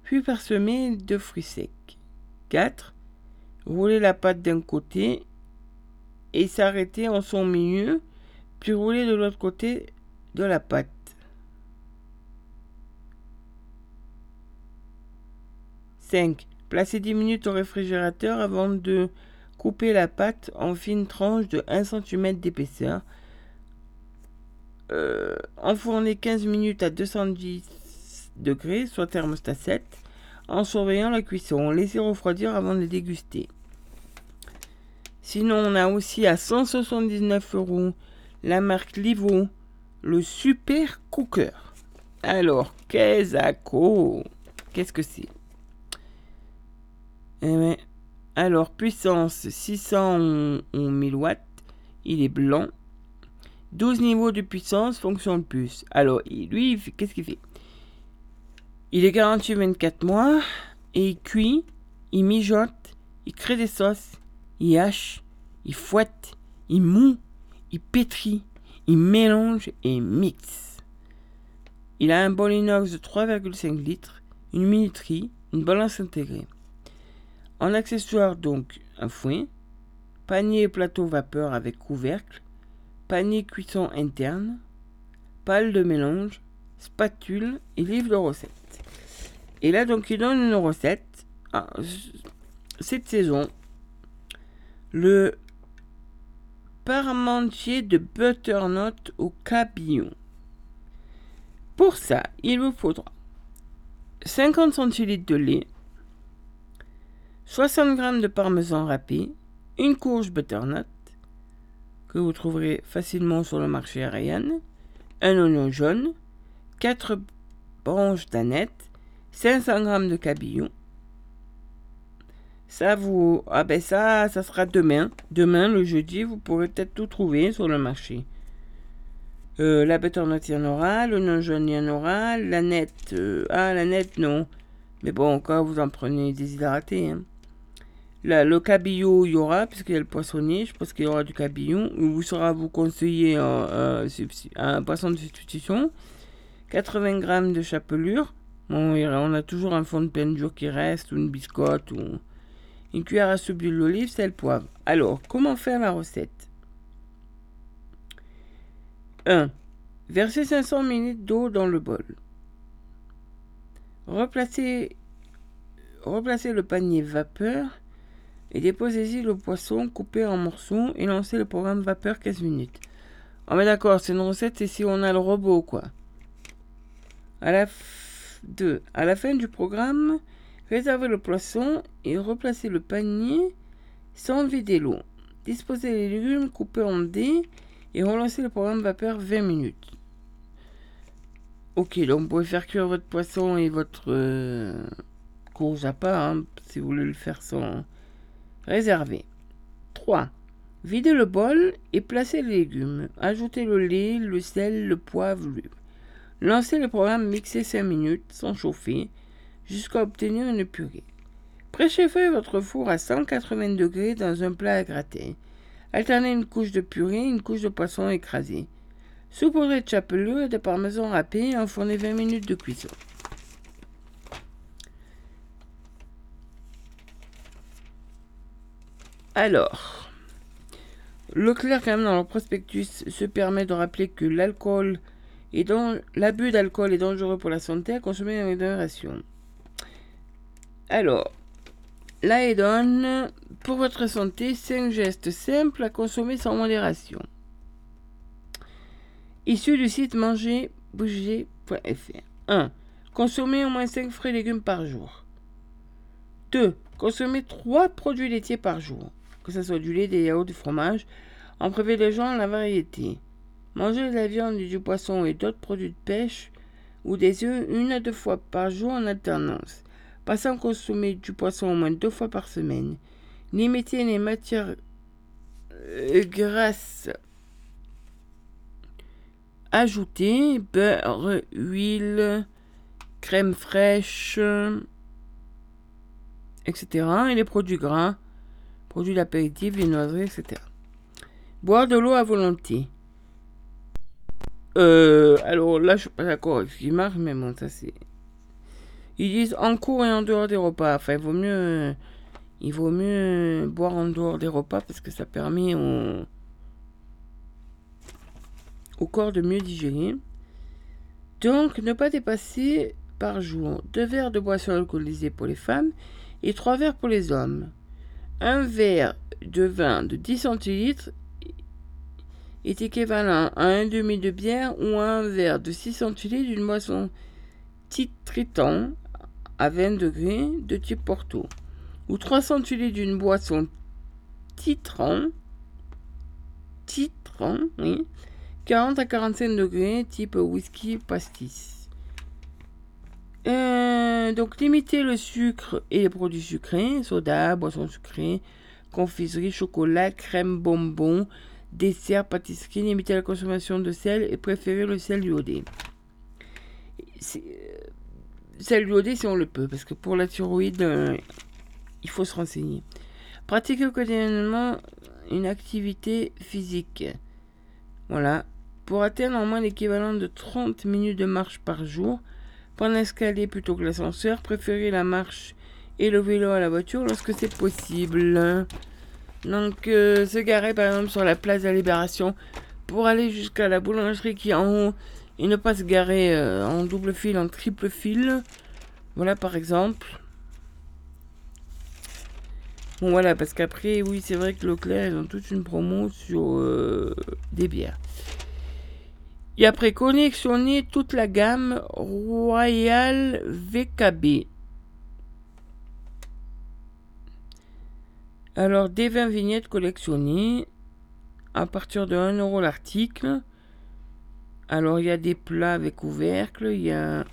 puis parsemer de fruits secs. 4. Rouler la pâte d'un côté et s'arrêter en son milieu, puis rouler de l'autre côté de la pâte. 5. Placer 10 minutes au réfrigérateur avant de Coupez la pâte en fines tranches de 1 cm d'épaisseur. Euh, enfournez 15 minutes à 210 degrés, soit thermostat 7, en surveillant la cuisson. Laissez refroidir avant de déguster. Sinon, on a aussi à 179 euros la marque Livo, le Super Cooker. Alors, qu'est-ce que c'est? Eh ben, alors, puissance 600 ou 1000 watts. Il est blanc. 12 niveaux de puissance, fonction de puce. Alors, lui, qu'est-ce qu'il fait? Il est garanti 24 mois. Et il cuit, il mijote, il crée des sauces, il hache, il fouette, il moue, il pétrit, il mélange et mixe. Il a un bol inox de 3,5 litres, une minuterie, une balance intégrée. En accessoire donc un fouet, panier plateau vapeur avec couvercle, panier cuisson interne, pâle de mélange, spatule et livre de recettes. Et là donc il donne une recette. Ah, cette saison, le parmentier de butternut au cabillon. Pour ça, il vous faudra 50 centilitres de lait, 60 g de parmesan râpé, une courge butternut que vous trouverez facilement sur le marché Ariane, un oignon jaune, 4 branches d'aneth, 500 g de cabillon. Ça vous ah ben ça ça sera demain. Demain le jeudi, vous pourrez peut-être tout trouver sur le marché. Euh, la butternut, il y en aura. L'oignon jaune, il y en aura. La euh, ah, la nette, non. Mais bon, encore, vous en prenez déshydraté. Hein le cabillaud, il y aura, puisqu'il y a le poissonnier, je pense qu'il y aura du cabillaud. Il vous sera vous conseiller un, poisson de substitution. 80 g de chapelure. Bon, on a toujours un fond de pain dur qui reste, ou une biscotte, ou une cuillère à soupe d'huile d'olive, sel, poivre. Alors, comment faire la recette? 1. Versez 500 ml d'eau dans le bol. Replacez, replacez le panier vapeur et déposez-y le poisson coupé en morceaux et lancez le programme vapeur 15 minutes. Oh mais d'accord, c'est une recette, c'est si on a le robot, quoi. À la, 2. À la fin du programme, réservez le poisson et replacez le panier sans vider l'eau. Disposez les légumes coupés en dés et relancez le programme vapeur 20 minutes. Ok, donc vous pouvez faire cuire votre poisson et votre euh, courge à pas, hein, si vous voulez le faire sans réserver. 3. Videz le bol et placez les légumes. Ajoutez le lait, le sel, le poivre. Lancez le programme mixer 5 minutes sans chauffer jusqu'à obtenir une purée. Préchauffez votre four à 180 degrés dans un plat à gratter. Alternez une couche de purée et une couche de poisson écrasé. Saupoudrez de chapelure et de parmesan râpé et enfournez 20 minutes de cuisson. Alors, Leclerc, quand même, dans le prospectus, se permet de rappeler que l'alcool l'abus d'alcool est dangereux pour la santé à consommer avec modération. Alors, donne pour votre santé 5 gestes simples à consommer sans modération. Issu du site mangerbouger.fr 1. Consommer au moins 5 fruits et légumes par jour. 2. Consommer 3 produits laitiers par jour que ce soit du lait, des yaourts, du fromage, en privilégiant la variété. Manger de la viande, du poisson et d'autres produits de pêche ou des œufs une à deux fois par jour en alternance. Passez à consommer du poisson au moins deux fois par semaine. Limitez les matières euh, grasses ajoutées, beurre, huile, crème fraîche, etc. et les produits gras produits d'apéritif, viennoiserie, etc. Boire de l'eau à volonté. Euh, alors là, je suis pas d'accord avec ce qui marche, mais bon, ça c'est. Ils disent en cours et en dehors des repas. Enfin, il vaut mieux, il vaut mieux boire en dehors des repas parce que ça permet au, au corps de mieux digérer. Donc, ne pas dépasser par jour deux verres de boisson alcoolisée pour les femmes et trois verres pour les hommes. Un verre de vin de 10 centilitres est équivalent à un demi de bière ou à un verre de 6 centilitres d'une boisson titritant à 20 degrés de type Porto ou 3 centilitres d'une boisson titrant titrant oui 40 à 45 degrés type whisky pastis. Euh, donc limiter le sucre et les produits sucrés, soda, boissons sucrées, confiserie, chocolat, crème, bonbons, dessert, pâtisserie, limiter la consommation de sel et préférer le sel iodé. Euh, sel iodé si on le peut, parce que pour la thyroïde, euh, il faut se renseigner. Pratiquer quotidiennement une activité physique. Voilà. Pour atteindre au moins l'équivalent de 30 minutes de marche par jour, Prendre l'escalier plutôt que l'ascenseur. Préférez la marche et le vélo à la voiture lorsque c'est possible. Donc, euh, se garer par exemple sur la place de la Libération pour aller jusqu'à la boulangerie qui est en haut et ne pas se garer euh, en double fil, en triple fil. Voilà par exemple. Bon voilà, parce qu'après, oui, c'est vrai que Leclerc, ils ont toute une promo sur euh, des bières. Et après connexionner toute la gamme Royal VKB. Alors des 20 vignettes collectionnées à partir de 1 euro l'article. Alors il y a des plats avec couvercle, il y a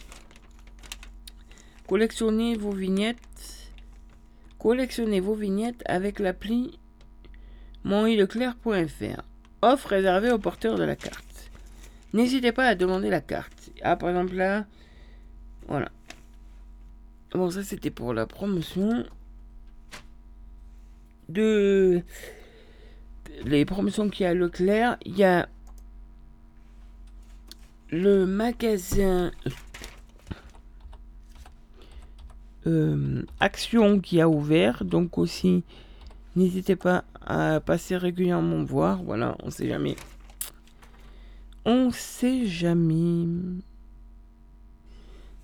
collectionnez vos vignettes. Collectionnez vos vignettes avec l'appli monileclerc.fr. Offre réservée aux porteurs de la carte. N'hésitez pas à demander la carte. Ah, par exemple là, voilà. Bon, ça c'était pour la promotion de les promotions qu'il y a à Leclerc. Il y a le magasin euh, Action qui a ouvert. Donc aussi, n'hésitez pas à passer régulièrement voir. Voilà, on sait jamais on sait jamais.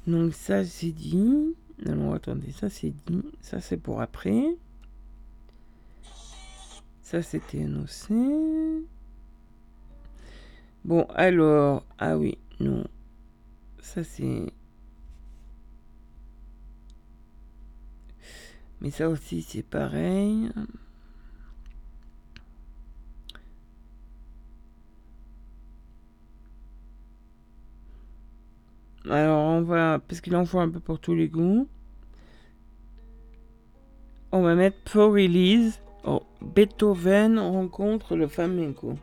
Donc ça c'est dit. Alors attendez, ça c'est dit. Ça c'est pour après. Ça c'était annoncé. Bon alors, ah oui, non. Ça c'est... Mais ça aussi c'est pareil. Alors, on va, parce qu'il en faut un peu pour tous les goûts. On va mettre pour release. Oh, Beethoven rencontre le flamenco.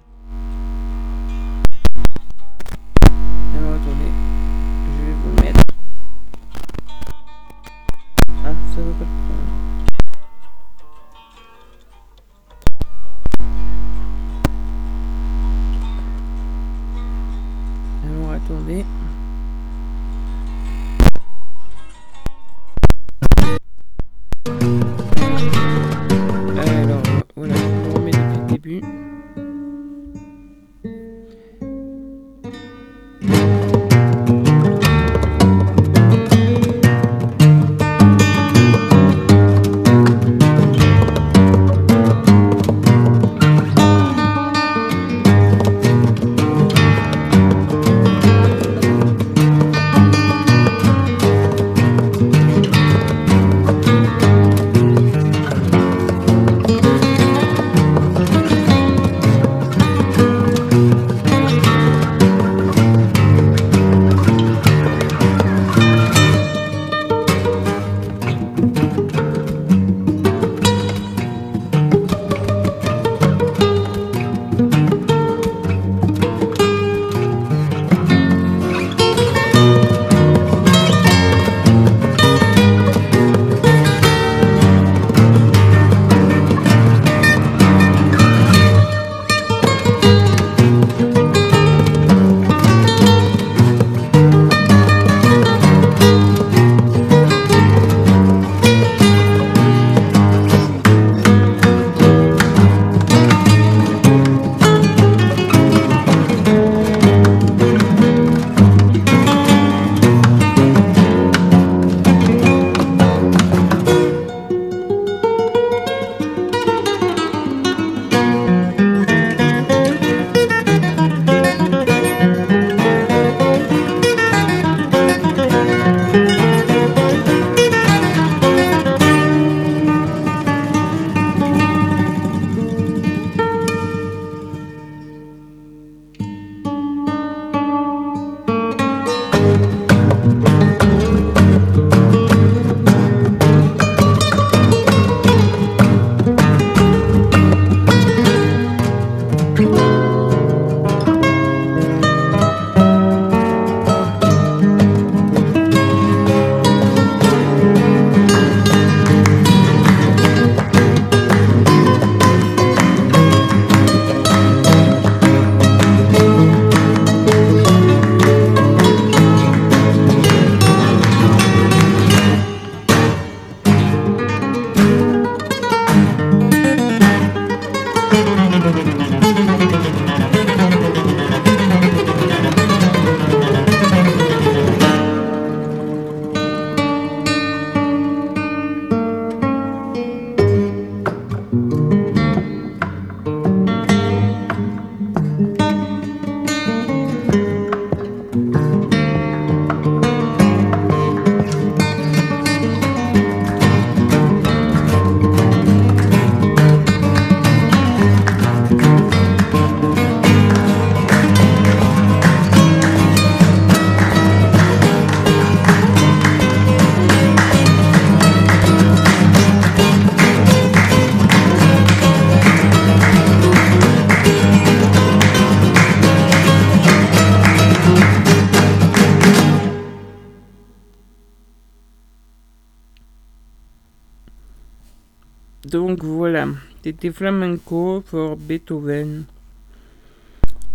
Voilà, c'était flamenco pour Beethoven.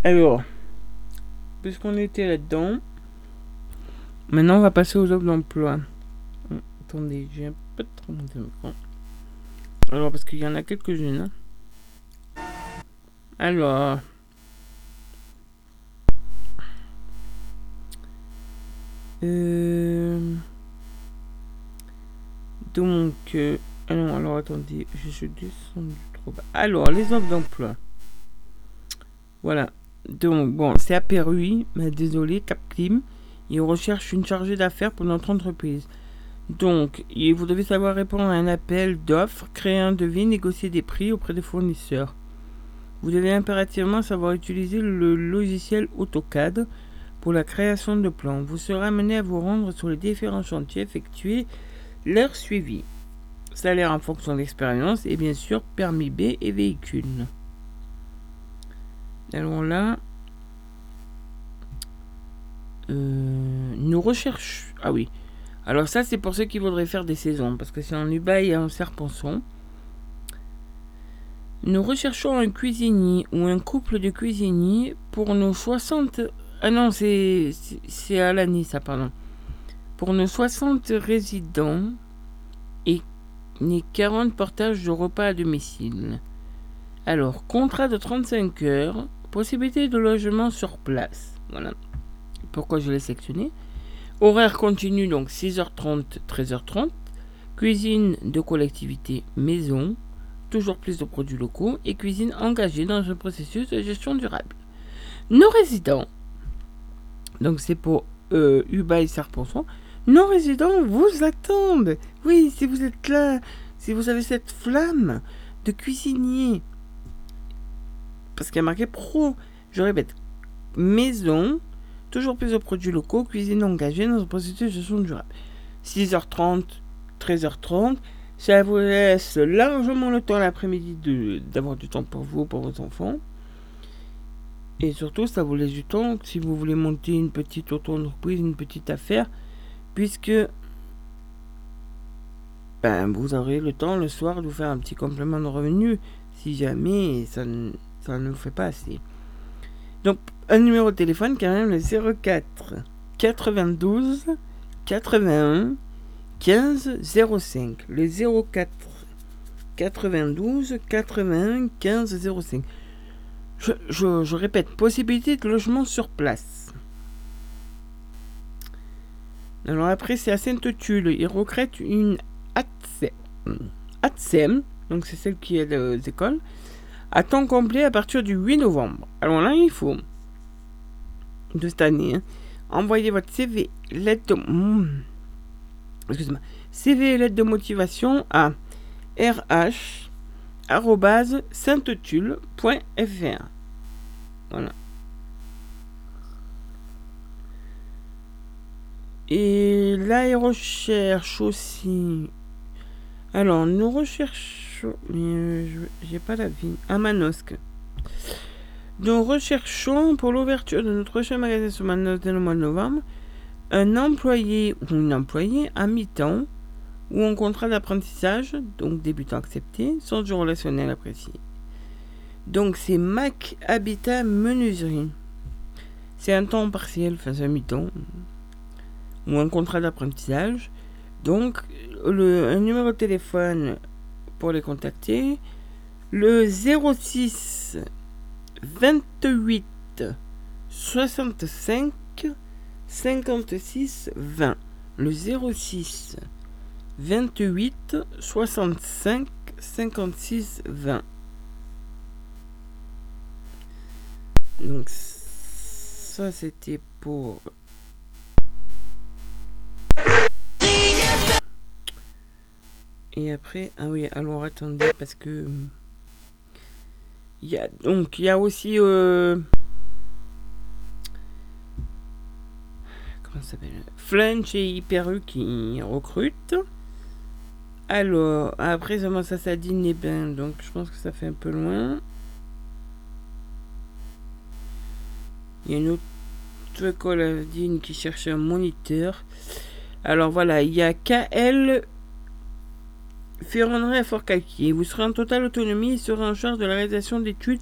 Alors, puisqu'on était là-dedans, maintenant on va passer aux offres d'emploi. Hum, Attendez, j'ai un peu trop mon écran. Alors, parce qu'il y en a quelques-unes. hein. Alors. Euh, donc, euh, ah non, alors attendez, je trop bas. Alors, les offres d'emploi. Voilà. Donc, bon, c'est à Perruy, mais désolé, Cap Clim. Ils recherchent une chargée d'affaires pour notre entreprise. Donc, vous devez savoir répondre à un appel d'offres, créer un devis, négocier des prix auprès des fournisseurs. Vous devez impérativement savoir utiliser le logiciel AutoCAD pour la création de plans. Vous serez amené à vous rendre sur les différents chantiers effectués, leur suivi. Salaire en fonction de l'expérience et bien sûr permis B et véhicule. Alors là, euh, nous recherchons. Ah oui. Alors ça, c'est pour ceux qui voudraient faire des saisons, parce que c'est en Ubaï et en Serpenson. Nous recherchons un cuisinier ou un couple de cuisiniers pour nos 60... Ah non, c'est à l'année, ça, pardon. Pour nos 60 résidents les 40 portages de repas à domicile. Alors, contrat de 35 heures, possibilité de logement sur place. Voilà. Pourquoi je l'ai sélectionné Horaire continu, donc 6h30, 13h30. Cuisine de collectivité maison, toujours plus de produits locaux et cuisine engagée dans un processus de gestion durable. Nos résidents, donc c'est pour euh, Uba et nos résidents vous attendent. Oui, si vous êtes là, si vous avez cette flamme de cuisinier, parce qu'il y a marqué pro, je répète, maison, Toujours plus de produits locaux, cuisine engagée dans un processus de gestion durable. 6h30, 13h30. Ça vous laisse largement le temps l'après-midi d'avoir du temps pour vous, pour vos enfants. Et surtout, ça vous laisse du temps si vous voulez monter une petite auto-entreprise, une petite affaire, puisque ben, vous aurez le temps le soir de vous faire un petit complément de revenu si jamais ça ne vous fait pas assez. Donc, un numéro de téléphone quand même, le 04 92 81 15 05. Le 04 92 81 15 05. Je, je, répète, possibilité de logement sur place. Alors après, c'est à Sainte-Tulle. Ils recrutent une ATSEM, donc c'est celle qui est aux écoles, à temps complet à partir du 8 novembre. Alors là, il faut, de cette année, hein, envoyer votre CV, lettre de, CV lettre de motivation à rh.saintetulle.fr. Voilà. Et là, ils recherchent aussi. Alors, nous recherchons mais euh, j'ai pas la vie. À Manosque. Nous recherchons pour l'ouverture de notre prochain magasin sur Manosque le mois de novembre un employé ou une employée à mi-temps ou en contrat d'apprentissage, donc débutant accepté, sans du relationnel apprécié. Donc c'est Mac Habitat Menuiserie. C'est un temps partiel, enfin un mi-temps, ou un contrat d'apprentissage. Donc le, un numéro de téléphone pour les contacter. Le 06 28 65 56 20. Le 06 28 65 56 20. Donc ça c'était pour Et après, ah oui, alors attendez, parce que. Il y a, donc, il y a aussi. Euh, comment ça s'appelle? Flunch et Hyperu qui recrutent. Alors, après, ça ça s'adine les bains, donc je pense que ça fait un peu loin. Il y a une autre école à Digne qui cherche un moniteur. Alors voilà, il y a KL Ferronnerie à Fort-Calquier. Vous serez en totale autonomie et serez en charge de la réalisation d'études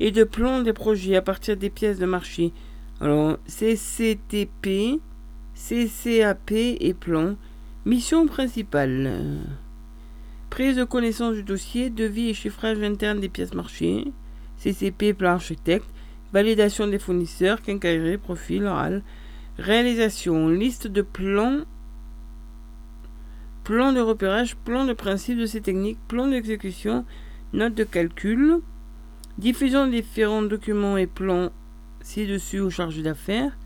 et de plans des projets à partir des pièces de marché. Alors, CCTP, CCAP et plan. Mission principale. Prise de connaissance du dossier, devis et chiffrage interne des pièces marché. CCP, plan architecte. Validation des fournisseurs, quincaillerie, profil, oral. Réalisation, liste de plans plan de repérage, plan de principe de ces techniques, plan d'exécution, note de calcul, diffusion de différents documents et plans ci-dessus aux charges d'affaires,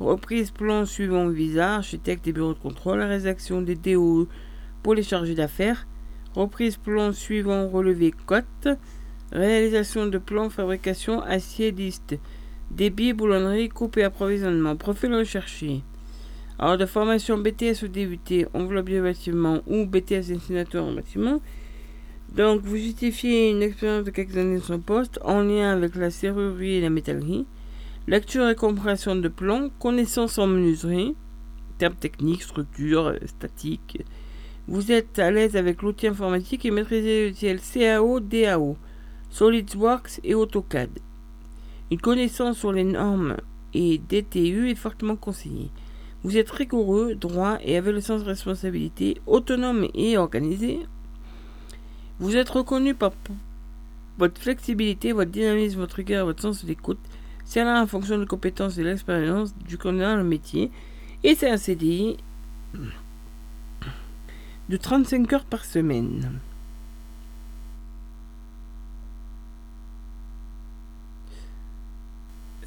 reprise plan suivant visa, architecte et bureau de contrôle, rédaction des DOE pour les chargés d'affaires, reprise plan suivant relevé cote, réalisation de plans fabrication acier liste, débit, boulonnerie, coupe et approvisionnement, profil recherché. Alors de formation BTS ou DUT, enveloppe du bâtiment ou BTS destinateur en bâtiment. Donc vous justifiez une expérience de quelques années de son poste en lien avec la serrurerie et la métallerie. Lecture et compréhension de plans, connaissance en menuiserie, termes techniques, structure, statique. Vous êtes à l'aise avec l'outil informatique et maîtrisez l'outil CAO, DAO, SolidWorks et AutoCAD. Une connaissance sur les normes et DTU est fortement conseillée. Vous êtes rigoureux, droit et avez le sens de responsabilité, autonome et organisé. Vous êtes reconnu par votre flexibilité, votre dynamisme, votre rigueur, votre sens de l'écoute. C'est là en fonction de compétences et de l'expérience du candidat dans le métier. Et c'est un CDI de 35 heures par semaine.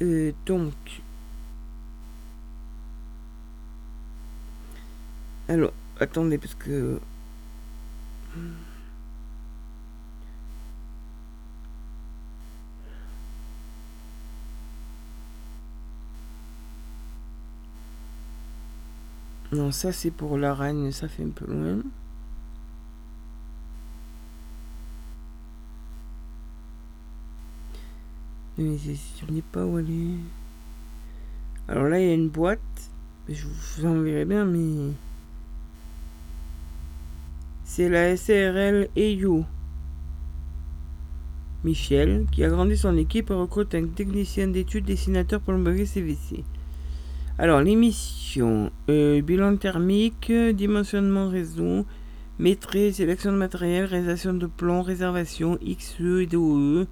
Euh, donc, alors, attendez, parce que... Non, ça c'est pour la reine, ça fait un peu loin. Mais je ne pas où aller. Alors là, il y a une boîte. Je vous enverrai bien, mais... C'est la SRL EU. Michel, qui a grandi son équipe, recrute un technicien d'études dessinateur pour le CVC. Alors, l'émission, euh, bilan thermique, dimensionnement réseau, maîtrise, sélection de matériel, réalisation de plans, réservation, XE et DOE,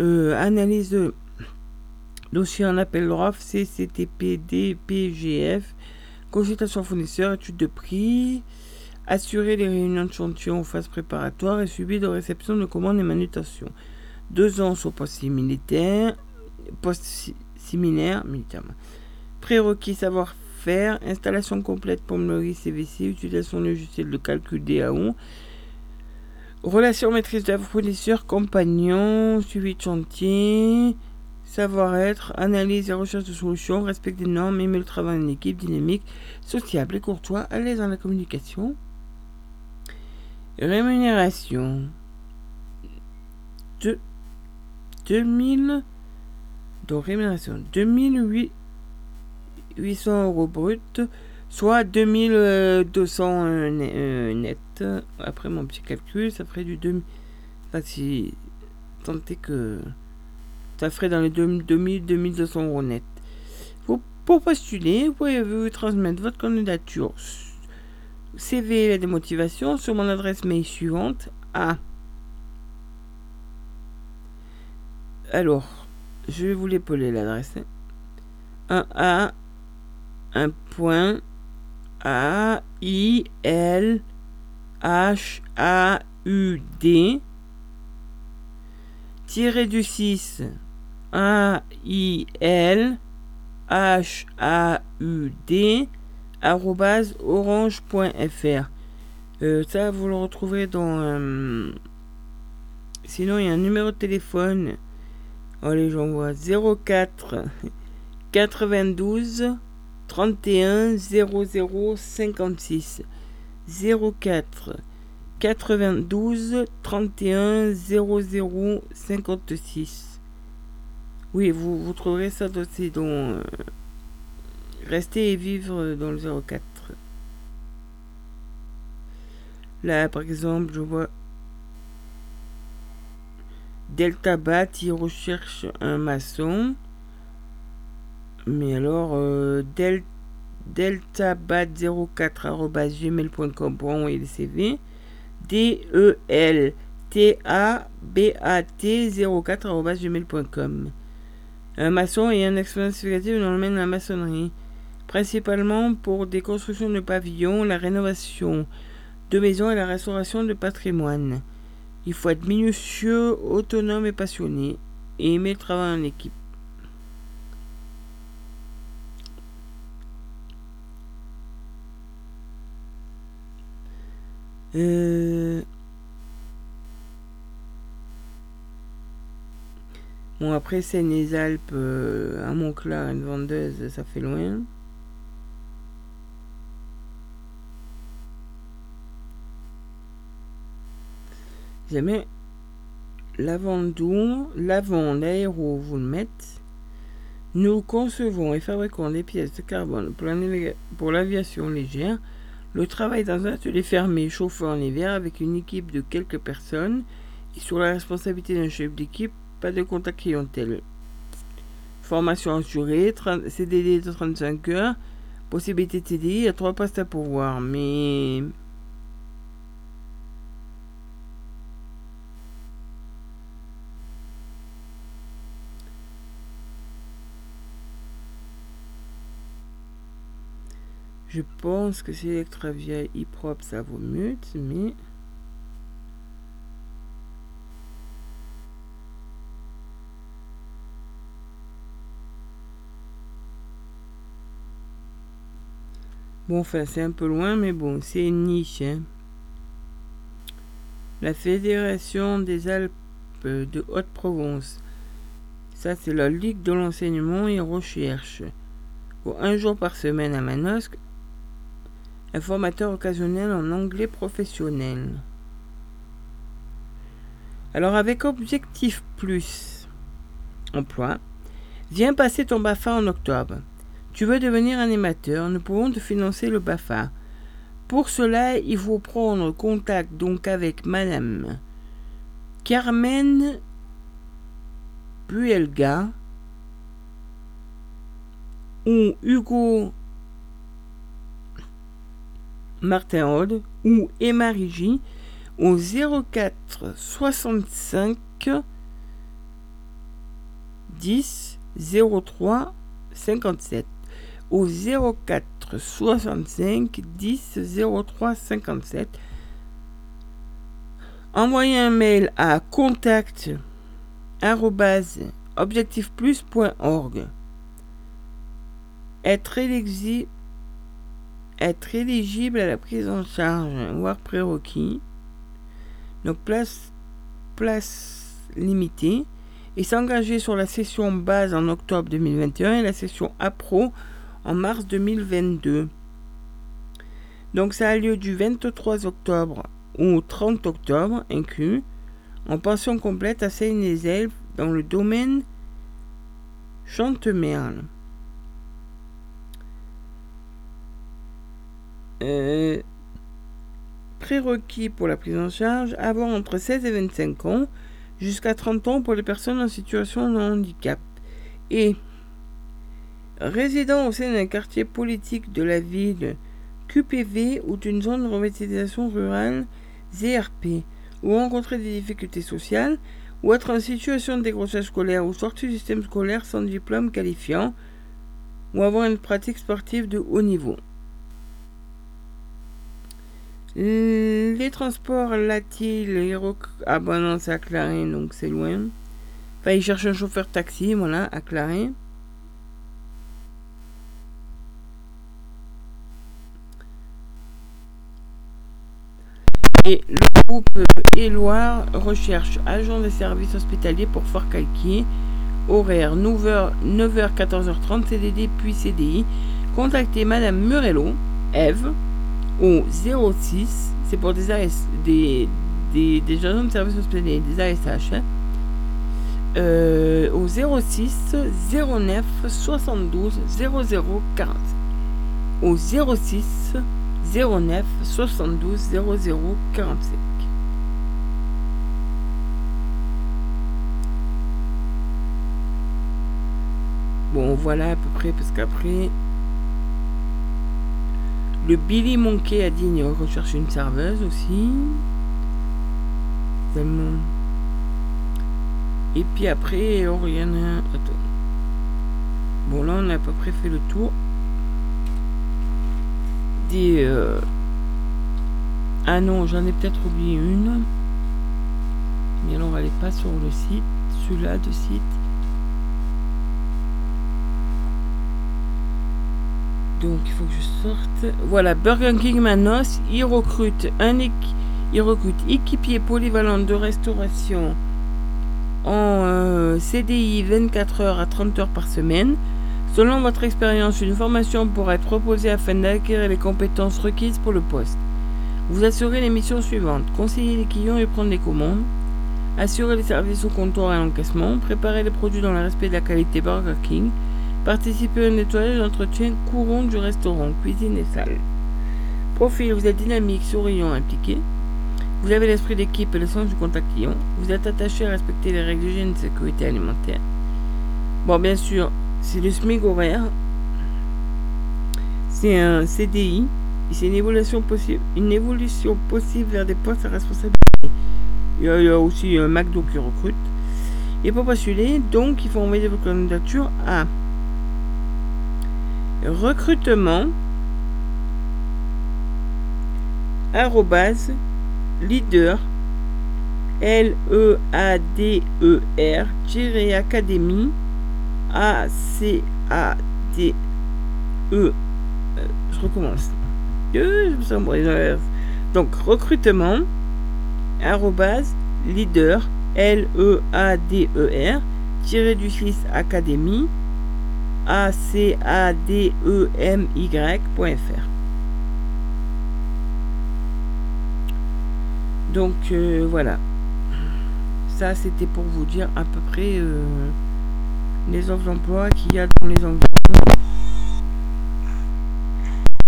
euh, analyse de dossier en appel d'offres, CCTP, DPGF, consultation fournisseur, étude de prix, assurer les réunions de chantier en phase préparatoire et suivi de réception de commandes et manutention. Deux ans sur poste militaire, poste similaire, militaire. Prérequis savoir-faire, installation complète plomberie CVC, utilisation logiciel de calcul DAO, Relation maîtrise d'œuvre, fournisseur, compagnon, suivi de chantier, savoir-être, analyse et recherche de solutions, respect des normes, aimer le travail en équipe, dynamique, sociable et courtois, à l'aise dans la communication. Rémunération. De 2800 euros brut soit 2200 euh, euh, net euh, après mon petit calcul, ça ferait du 2. Enfin, si. Tant que. Ça ferait dans les 2000-2200 euros net. Pour postuler, vous pouvez vous transmettre votre candidature CV et des motivations sur mon adresse mail suivante à. Alors, je vais vous l'épeler l'adresse. 1A, 1 point, A, I, L, H A U D tiré du 6 A I L H A U D orange.fr euh, ça vous le retrouverez dans euh, sinon il y a un numéro de téléphone. Allez j'envoie 04 92 31 00 56 04 92 31 00 56. Oui, vous, vous trouverez ça dans euh, Rester et vivre dans le 04. Là, par exemple, je vois Delta Bat, il recherche un maçon. Mais alors, euh, del, deltabat04.gmail.com pour envoyer le CV. D-E-L-T-A-B-A-T-04.gmail.com. Un maçon et un expérience significative dans le domaine de la maçonnerie. Principalement pour des constructions de pavillons, la rénovation de maisons et la restauration de patrimoine. Il faut être minutieux, autonome et passionné et aimer le travail en équipe. Euh, Bon, après, c'est les Alpes, euh, à Montclar, une vendeuse, ça fait loin. Jamais l'avant-doux, l'avant, l'aéro, vous le mettez. Nous concevons et fabriquons des pièces de carbone pour l'aviation légère. Le travail dans un atelier fermé, chauffé en hiver, avec une équipe de quelques personnes et sur la responsabilité d'un chef d'équipe pas de contact clientèle. Formation assurée, CDD de 35 heures, possibilité de CDI, a trois postes à pourvoir, mais... Je pense que c'est Electravia e-prop, ça vaut mieux, mais... Bon, enfin, c'est un peu loin, mais bon, c'est une niche. Hein. La Fédération des Alpes de Haute-Provence. Ça, c'est la Ligue de l'enseignement et recherche. Pour un jour par semaine à Manosque, un formateur occasionnel en anglais professionnel. Alors, avec Objectif Plus Emploi, viens passer ton BAFA en octobre. Tu veux devenir animateur, nous pouvons te financer le BAFA. Pour cela, il faut prendre contact donc avec Madame Carmen Puelga ou Hugo Martin ou Emma Rigi au 04 65 10 03 57 au 04 65 10 03 57. Envoyez un mail à contact objectifplus.org. Être, être éligible à la prise en charge, voire prérequis. Donc place, place limitée. Et s'engager sur la session base en octobre 2021 et la session APRO en mars 2022. Donc ça a lieu du 23 octobre au 30 octobre inclus, en pension complète à Seine-les-Elfes dans le domaine Chantemerle. Prérequis pour la prise en charge, avoir entre 16 et 25 ans, jusqu'à 30 ans pour les personnes en situation de handicap. Et Résidant au sein d'un quartier politique de la ville QPV ou d'une zone de revitalisation rurale ZRP, ou rencontrer des difficultés sociales, ou être en situation de décrochage scolaire ou sortir du système scolaire sans diplôme qualifiant, ou avoir une pratique sportive de haut niveau. Les transports Latil, ah bon non c'est à Claré donc c'est loin. Enfin il cherche un chauffeur taxi, voilà, à Claré. Et le groupe Éloire recherche agent de service hospitalier pour Fort Calquier. Horaire 9h, 9h 14h30 CDD puis CDI. Contactez Madame Murello, Eve, au 06. C'est pour des, des, des, des, agents de service hospitalier, des ASH. Hein. Euh, au 06 09 72 00 40. Au 06 09 72 00 45. Bon, voilà à peu près, parce qu'après, le Billy Monkey a dit recherche une serveuse aussi. Et puis après, Oriana. Attends. Bon, là, on a à peu près fait le tour des... Euh, ah non, j'en ai peut-être oublié une. Mais alors, elle n'est pas sur le site. Celui-là de site. Donc, il faut que je sorte. Voilà, Burger King Manos, il recrute un, Ils recrutent équipiers polyvalents de restauration en euh, CDI 24 heures à 30 heures par semaine. Selon votre expérience, une formation pourra être proposée afin d'acquérir les compétences requises pour le poste. Vous assurez les missions suivantes conseiller les clients et prendre les commandes, assurer les services au comptoir et à l'encaissement, préparer les produits dans le respect de la qualité Burger King, participer au nettoyage et entretien courant du restaurant, cuisine et salle. Profil, vous êtes dynamique, souriant, impliqué. Vous avez l'esprit d'équipe et le sens du contact client. Vous êtes attaché à respecter les règles d'hygiène et de sécurité alimentaire. Bon, bien sûr, c'est le SMIC horaire. C'est un CDI. C'est une évolution possible, une évolution possible vers des postes à responsabilité. Il y a, il y a aussi un McDo qui recrute. Et pour postuler, donc, il faut envoyer votre candidature à recrutement arrobase leader L E A D E R académie A C A D E euh, je recommence. Donc recrutement arrobase leader L E A D E R tiré du 6 académie A C A D E M Y.fr Donc euh, voilà. Ça, c'était pour vous dire à peu près euh, les offres d'emploi qu'il y a dans les environs.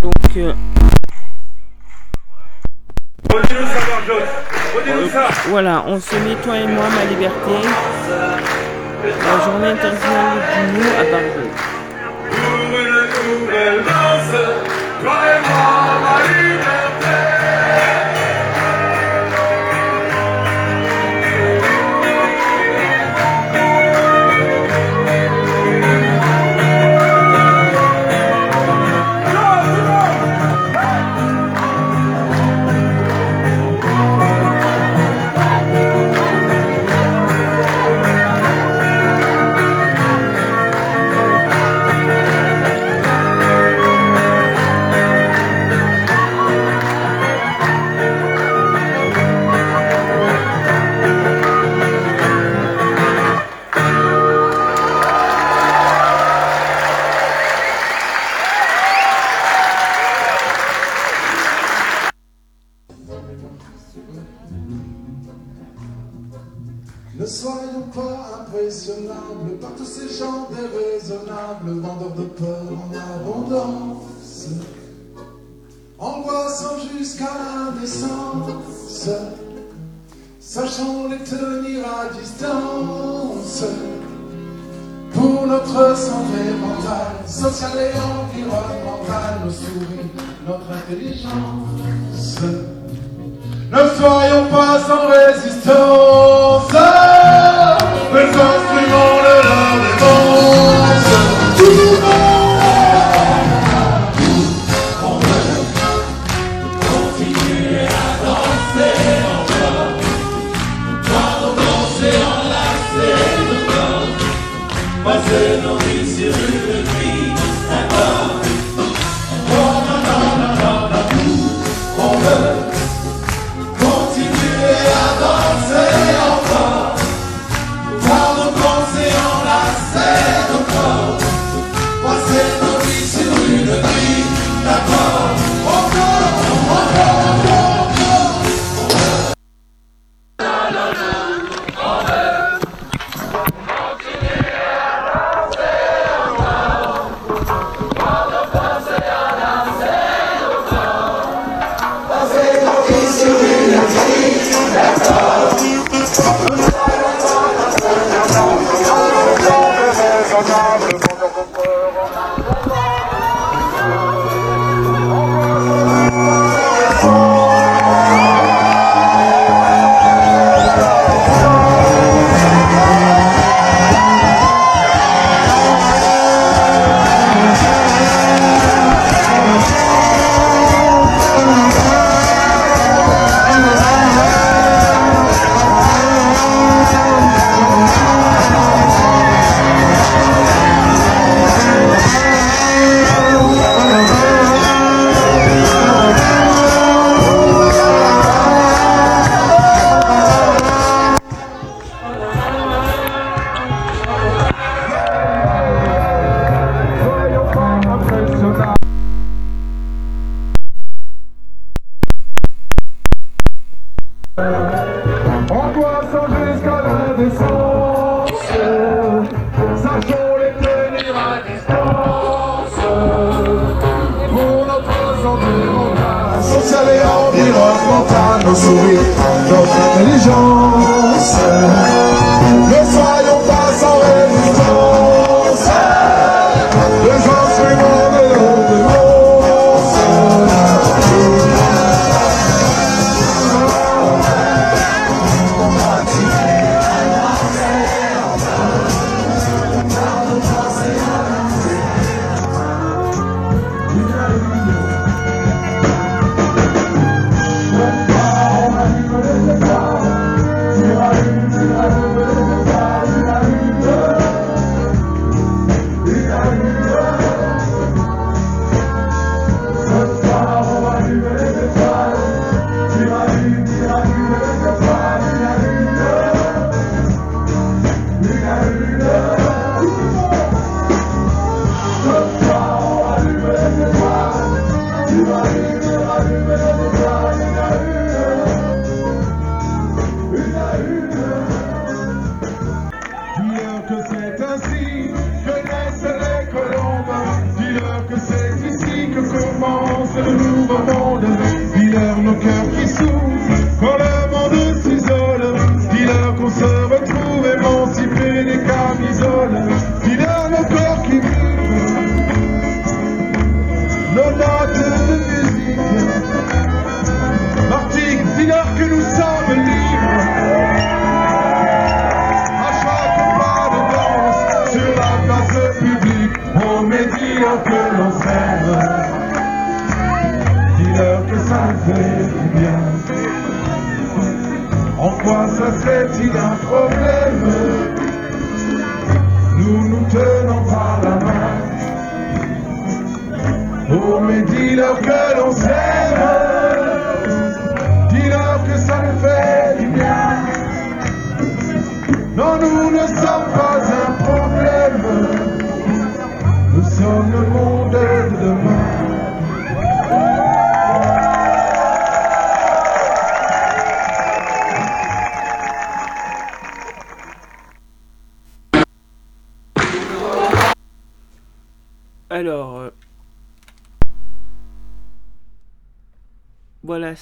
Donc, euh, voilà, on se met toi et moi ma liberté. La journée internationale du à Barbeau.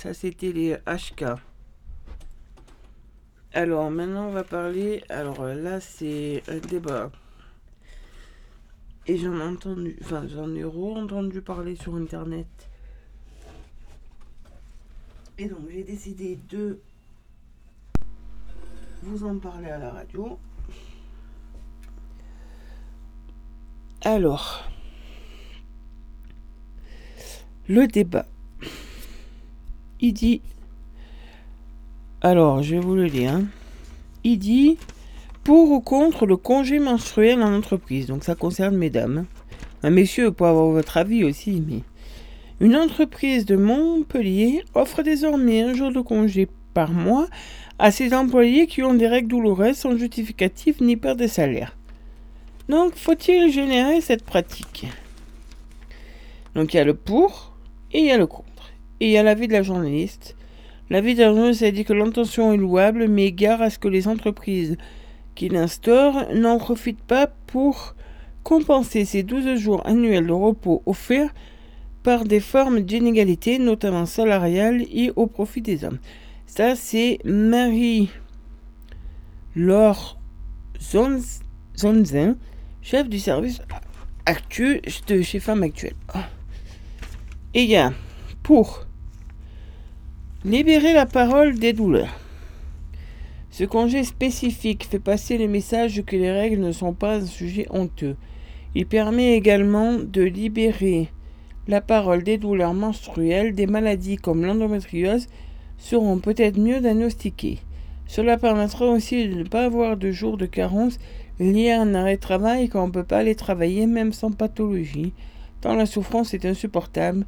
Ça c'était les HK. Alors maintenant on va parler. Alors euh, là c'est un débat. Et j'en ai entendu, enfin j'en ai re-entendu parler sur internet. Et donc j'ai décidé de vous en parler à la radio. Alors, le débat. Il dit. Alors, je vais vous le lire. hein. Il dit pour ou contre le congé menstruel en entreprise. Donc, ça concerne mesdames. Un messieurs, pour avoir votre avis aussi, mais. Une entreprise de Montpellier offre désormais un jour de congé par mois à ses employés qui ont des règles douloureuses sans justificatif ni perte de salaire. Donc, faut-il générer cette pratique? Donc, il y a le pour et il y a le contre. Et a l'avis de la journaliste. L'avis de la journaliste a dit que l'intention est louable, mais gare à ce que les entreprises qui l'instaurent n'en profitent pas pour compenser ces 12 jours annuels de repos offerts par des formes d'inégalité, notamment salariales et au profit des hommes. Ça, c'est Marie-Laure Zonz- Zonzin, chef du service actuel de chez Femmes Actuelles. Et il y a pour libérer la parole des douleurs. Ce congé spécifique fait passer le message que les règles ne sont pas un sujet honteux. Il permet également de libérer la parole des douleurs menstruelles, des maladies comme l'endométriose seront peut-être mieux diagnostiquées. Cela permettra aussi de ne pas avoir de jours de carence liés à un arrêt de travail quand on ne peut pas aller travailler même sans pathologie, tant la souffrance est insupportable.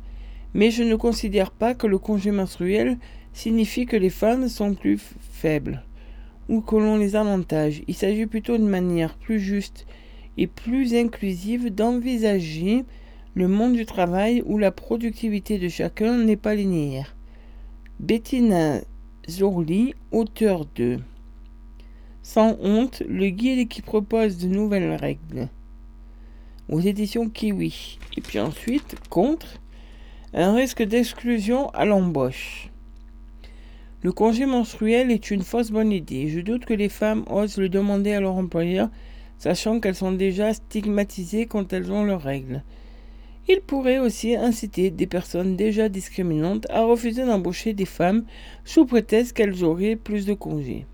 Mais je ne considère pas que le congé menstruel signifie que les femmes sont plus faibles ou que l'on les avantage. Il s'agit plutôt d'une manière plus juste et plus inclusive d'envisager le monde du travail où la productivité de chacun n'est pas linéaire. Bettina Zorli, auteur de Sans honte, le guide qui propose de nouvelles règles aux éditions Kiwi. Et puis ensuite, contre, un risque d'exclusion à l'embauche. Le congé menstruel est une fausse bonne idée. Je doute que les femmes osent le demander à leur employeur, sachant qu'elles sont déjà stigmatisées quand elles ont leurs règles. Il pourrait aussi inciter des personnes déjà discriminantes à refuser d'embaucher des femmes sous prétexte qu'elles auraient plus de congés.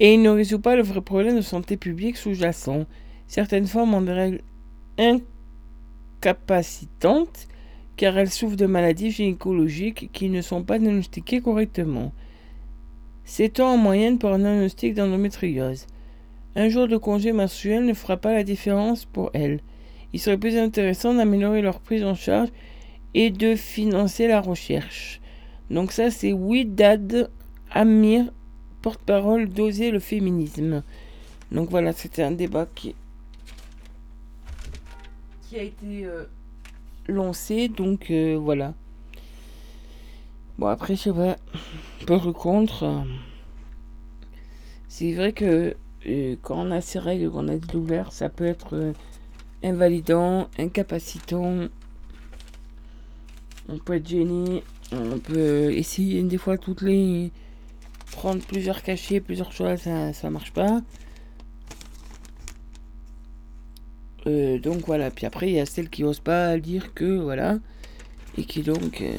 Et il ne résout pas le vrai problème de santé publique sous-jacent. Certaines femmes ont des règles incapacitantes car elles souffrent de maladies gynécologiques qui ne sont pas diagnostiquées correctement. C'est en moyenne pour un diagnostic d'endométriose? Un jour de congé mensuel ne fera pas la différence pour elles. Il serait plus intéressant d'améliorer leur prise en charge et de financer la recherche. Donc ça c'est Widad Amir, porte-parole d'Oser le féminisme. Donc voilà, c'était un débat qui, a été euh, lancé, donc euh, voilà. Bon après je sais pas, ou contre. c'est vrai que euh, quand on a ces règles, qu'on a des douleurs, ça peut être euh, invalidant, incapacitant. On peut être gêné, on peut essayer des fois toutes les prendre plusieurs cachets, plusieurs choses, ça marche pas. Euh, donc voilà, puis après il y a celles qui osent pas dire que voilà, et qui donc. euh,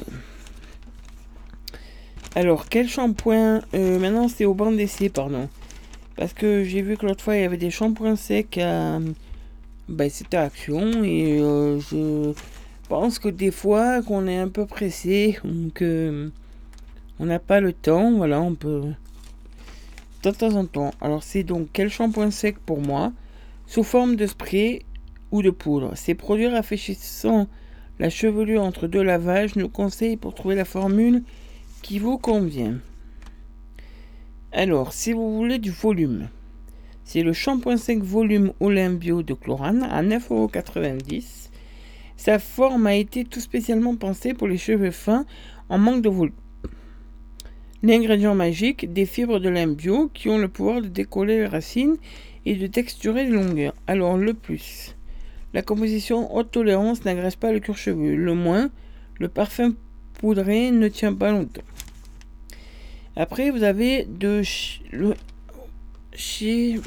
Alors quel shampoing Euh, Maintenant c'est au banc d'essai, pardon. Parce que j'ai vu que l'autre fois il y avait des shampoings secs à. Ben, c'était Action et je pense que des fois qu'on est un peu pressé ou que on n'a pas le temps, voilà, on peut de temps en temps. Alors c'est donc quel shampoing sec pour moi sous forme de spray de poudre. Ces produits rafraîchissant la chevelure entre deux lavages nous conseillent pour trouver la formule qui vous convient. Alors, si vous voulez du volume, c'est le shampoing sec volume Olympio de Chlorane à 9,90€. Sa forme a été tout spécialement pensée pour les cheveux fins en manque de volume. L'ingrédient magique, des fibres de lin bio qui ont le pouvoir de décoller les racines et de texturer les longueurs. Alors le plus. La composition haute tolérance n'agresse pas le cuir chevelu. Le moins, le parfum poudré ne tient pas longtemps. Après, vous avez de chez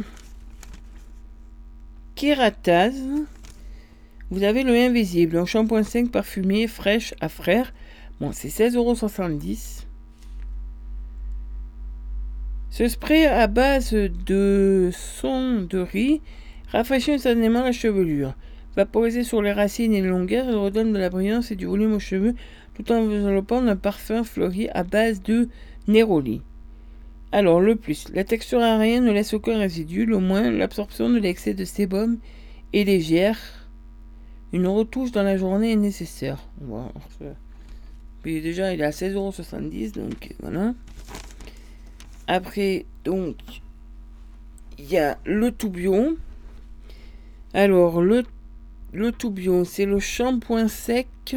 Kératase. Vous avez le invisible, un shampoing 5 parfumé fraîche à frère. Bon, c'est 16,70€. Ce spray à base de son de riz rafraîchit instantanément la chevelure. Vaporisé sur les racines et les longueurs, il redonne de la brillance et du volume aux cheveux tout en enveloppant d'un parfum fleuri à base de néroli. Alors, le plus, la texture aérienne ne laisse aucun résidu, le moins, l'absorption de l'excès de sébum est légère. Une retouche dans la journée est nécessaire. Bon, Puis déjà, il est à 16,70€, donc voilà. Après, donc, il y a le Toubion. Alors, le, le Toubion, c'est le shampoing sec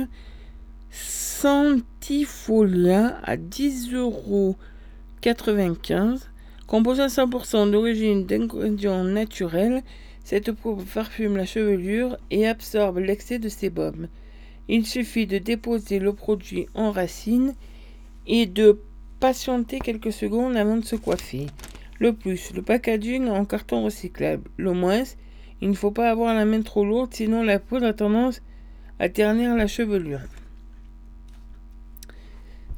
Santifolia à 10,95€. Composé à 100% d'origine d'ingrédients naturels, cette peau parfume la chevelure et absorbe l'excès de sébum. Il suffit de déposer le produit en racine et de patienter quelques secondes avant de se coiffer. Le plus, le packaging en carton recyclable. Le moins, il ne faut pas avoir la main trop lourde, sinon la poudre a tendance à ternir la chevelure.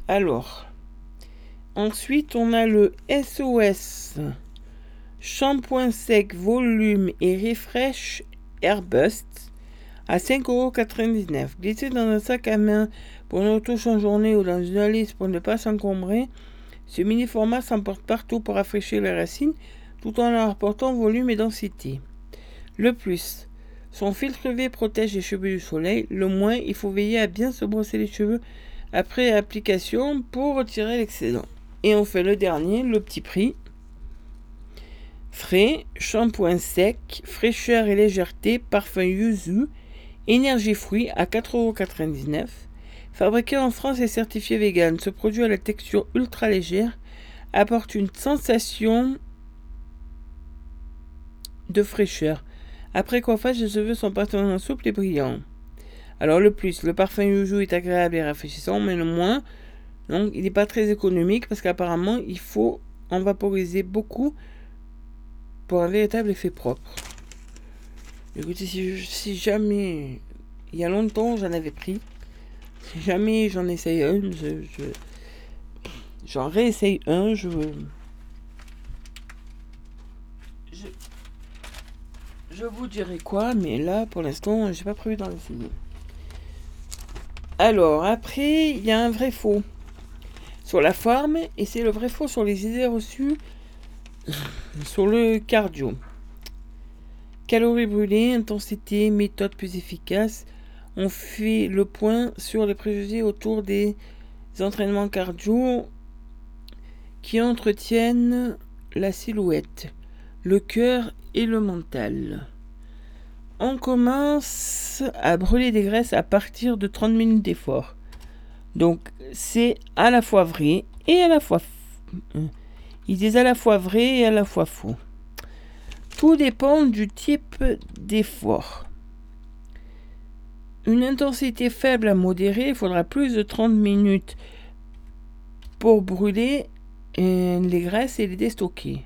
Alors, ensuite, on a le SOS shampoing sec volume et refresh Airbust à 5,99€. Glissé dans un sac à main pour une retouche en journée ou dans une valise pour ne pas s'encombrer, ce mini format s'emporte partout pour rafraîchir les racines tout en leur apportant volume et densité. Le plus, son filtre UV protège les cheveux du soleil. Le moins, il faut veiller à bien se brosser les cheveux après application pour retirer l'excédent. Et on fait le dernier, le petit prix. Frais, shampoing sec, fraîcheur et légèreté, parfum yuzu, énergie fruit à 4,99€. Fabriqué en France et certifié vegan, ce produit à la texture ultra légère apporte une sensation de fraîcheur. Après coiffage, les cheveux sont particulièrement souples et brillants. Alors le plus, le parfum yuzu est agréable et rafraîchissant, mais le moins, donc il n'est pas très économique parce qu'apparemment il faut en vaporiser beaucoup pour un véritable effet propre. Écoutez, si, si jamais, il y a longtemps j'en avais pris, si jamais j'en essaye un, je, je- j'en réessaye un, je, je, je vous dirai quoi, mais là pour l'instant j'ai pas prévu d'en essayer. Alors après, il y a un vrai faux sur la forme et c'est le vrai faux sur les idées reçues sur le cardio. Calories brûlées, intensité, méthode plus efficace. On fait le point sur les préjugés autour des entraînements cardio qui entretiennent la silhouette, le cœur et le mental. On commence à brûler des graisses à partir de 30 minutes d'effort. Donc c'est à la fois vrai et à la fois... euh, Ils disent à la fois vrai et à la fois faux. Tout dépend du type d'effort. Une intensité faible à modérée, il faudra plus de 30 minutes pour brûler euh, les graisses et les déstocker.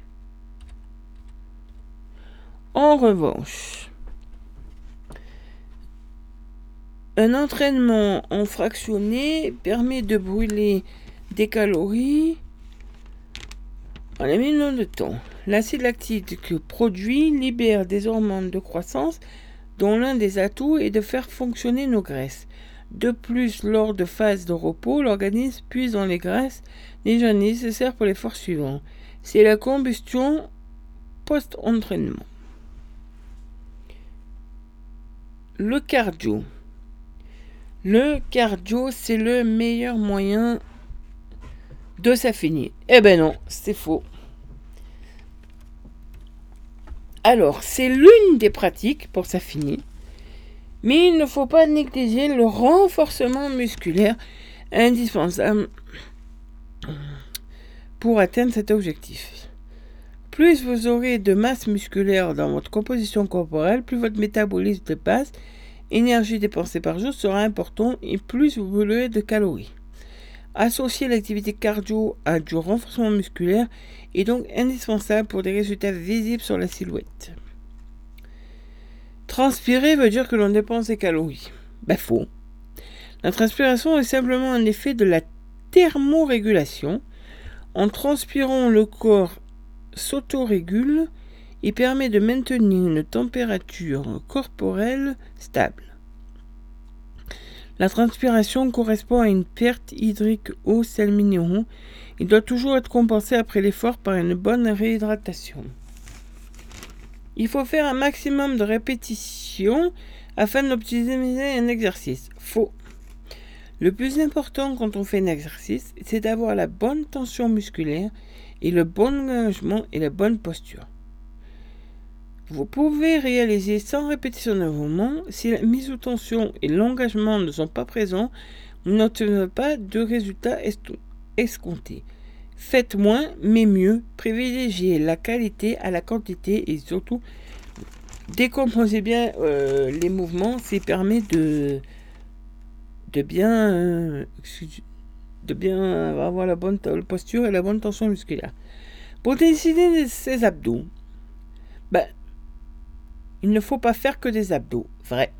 En revanche, un entraînement en fractionné permet de brûler des calories en un minimum de temps. L'acide lactique que produit libère des hormones de croissance dont l'un des atouts est de faire fonctionner nos graisses. De plus, lors de phases de repos, l'organisme puise dans les graisses déjà nécessaires pour l'effort suivant. C'est la combustion post-entraînement. Le cardio. Le cardio, c'est le meilleur moyen de s'affinir. Eh ben non, c'est faux. Alors, c'est l'une des pratiques pour s'affiner, mais il ne faut pas négliger le renforcement musculaire indispensable pour atteindre cet objectif. Plus vous aurez de masse musculaire dans votre composition corporelle, plus votre métabolisme de base, énergie dépensée par jour sera important et plus vous brûlerez de calories. Associer l'activité cardio à du renforcement musculaire est donc indispensable pour des résultats visibles sur la silhouette. Transpirer veut dire que l'on dépense des calories. Ben faux. La transpiration est simplement un effet de la thermorégulation. En transpirant, le corps s'autorégule et permet de maintenir une température corporelle stable. La transpiration correspond à une perte hydrique aux sels minéraux et doit toujours être compensée après l'effort par une bonne réhydratation. Il faut faire un maximum de répétitions afin d'optimiser un exercice. Faux. Le plus important quand on fait un exercice, c'est d'avoir la bonne tension musculaire et le bon engagement et la bonne posture. Vous pouvez réaliser sans répétition de mouvement. Si la mise sous tension et l'engagement ne sont pas présents, vous n'obtenez pas de résultats escomptés. Faites moins, mais mieux. Privilégiez la qualité à la quantité et surtout décomposez bien euh, les mouvements. Ça permet de, de bien, euh, de bien avoir la bonne posture et la bonne tension musculaire. Pour décider de ses abdos, ben, il ne faut pas faire que des abdos, vrai.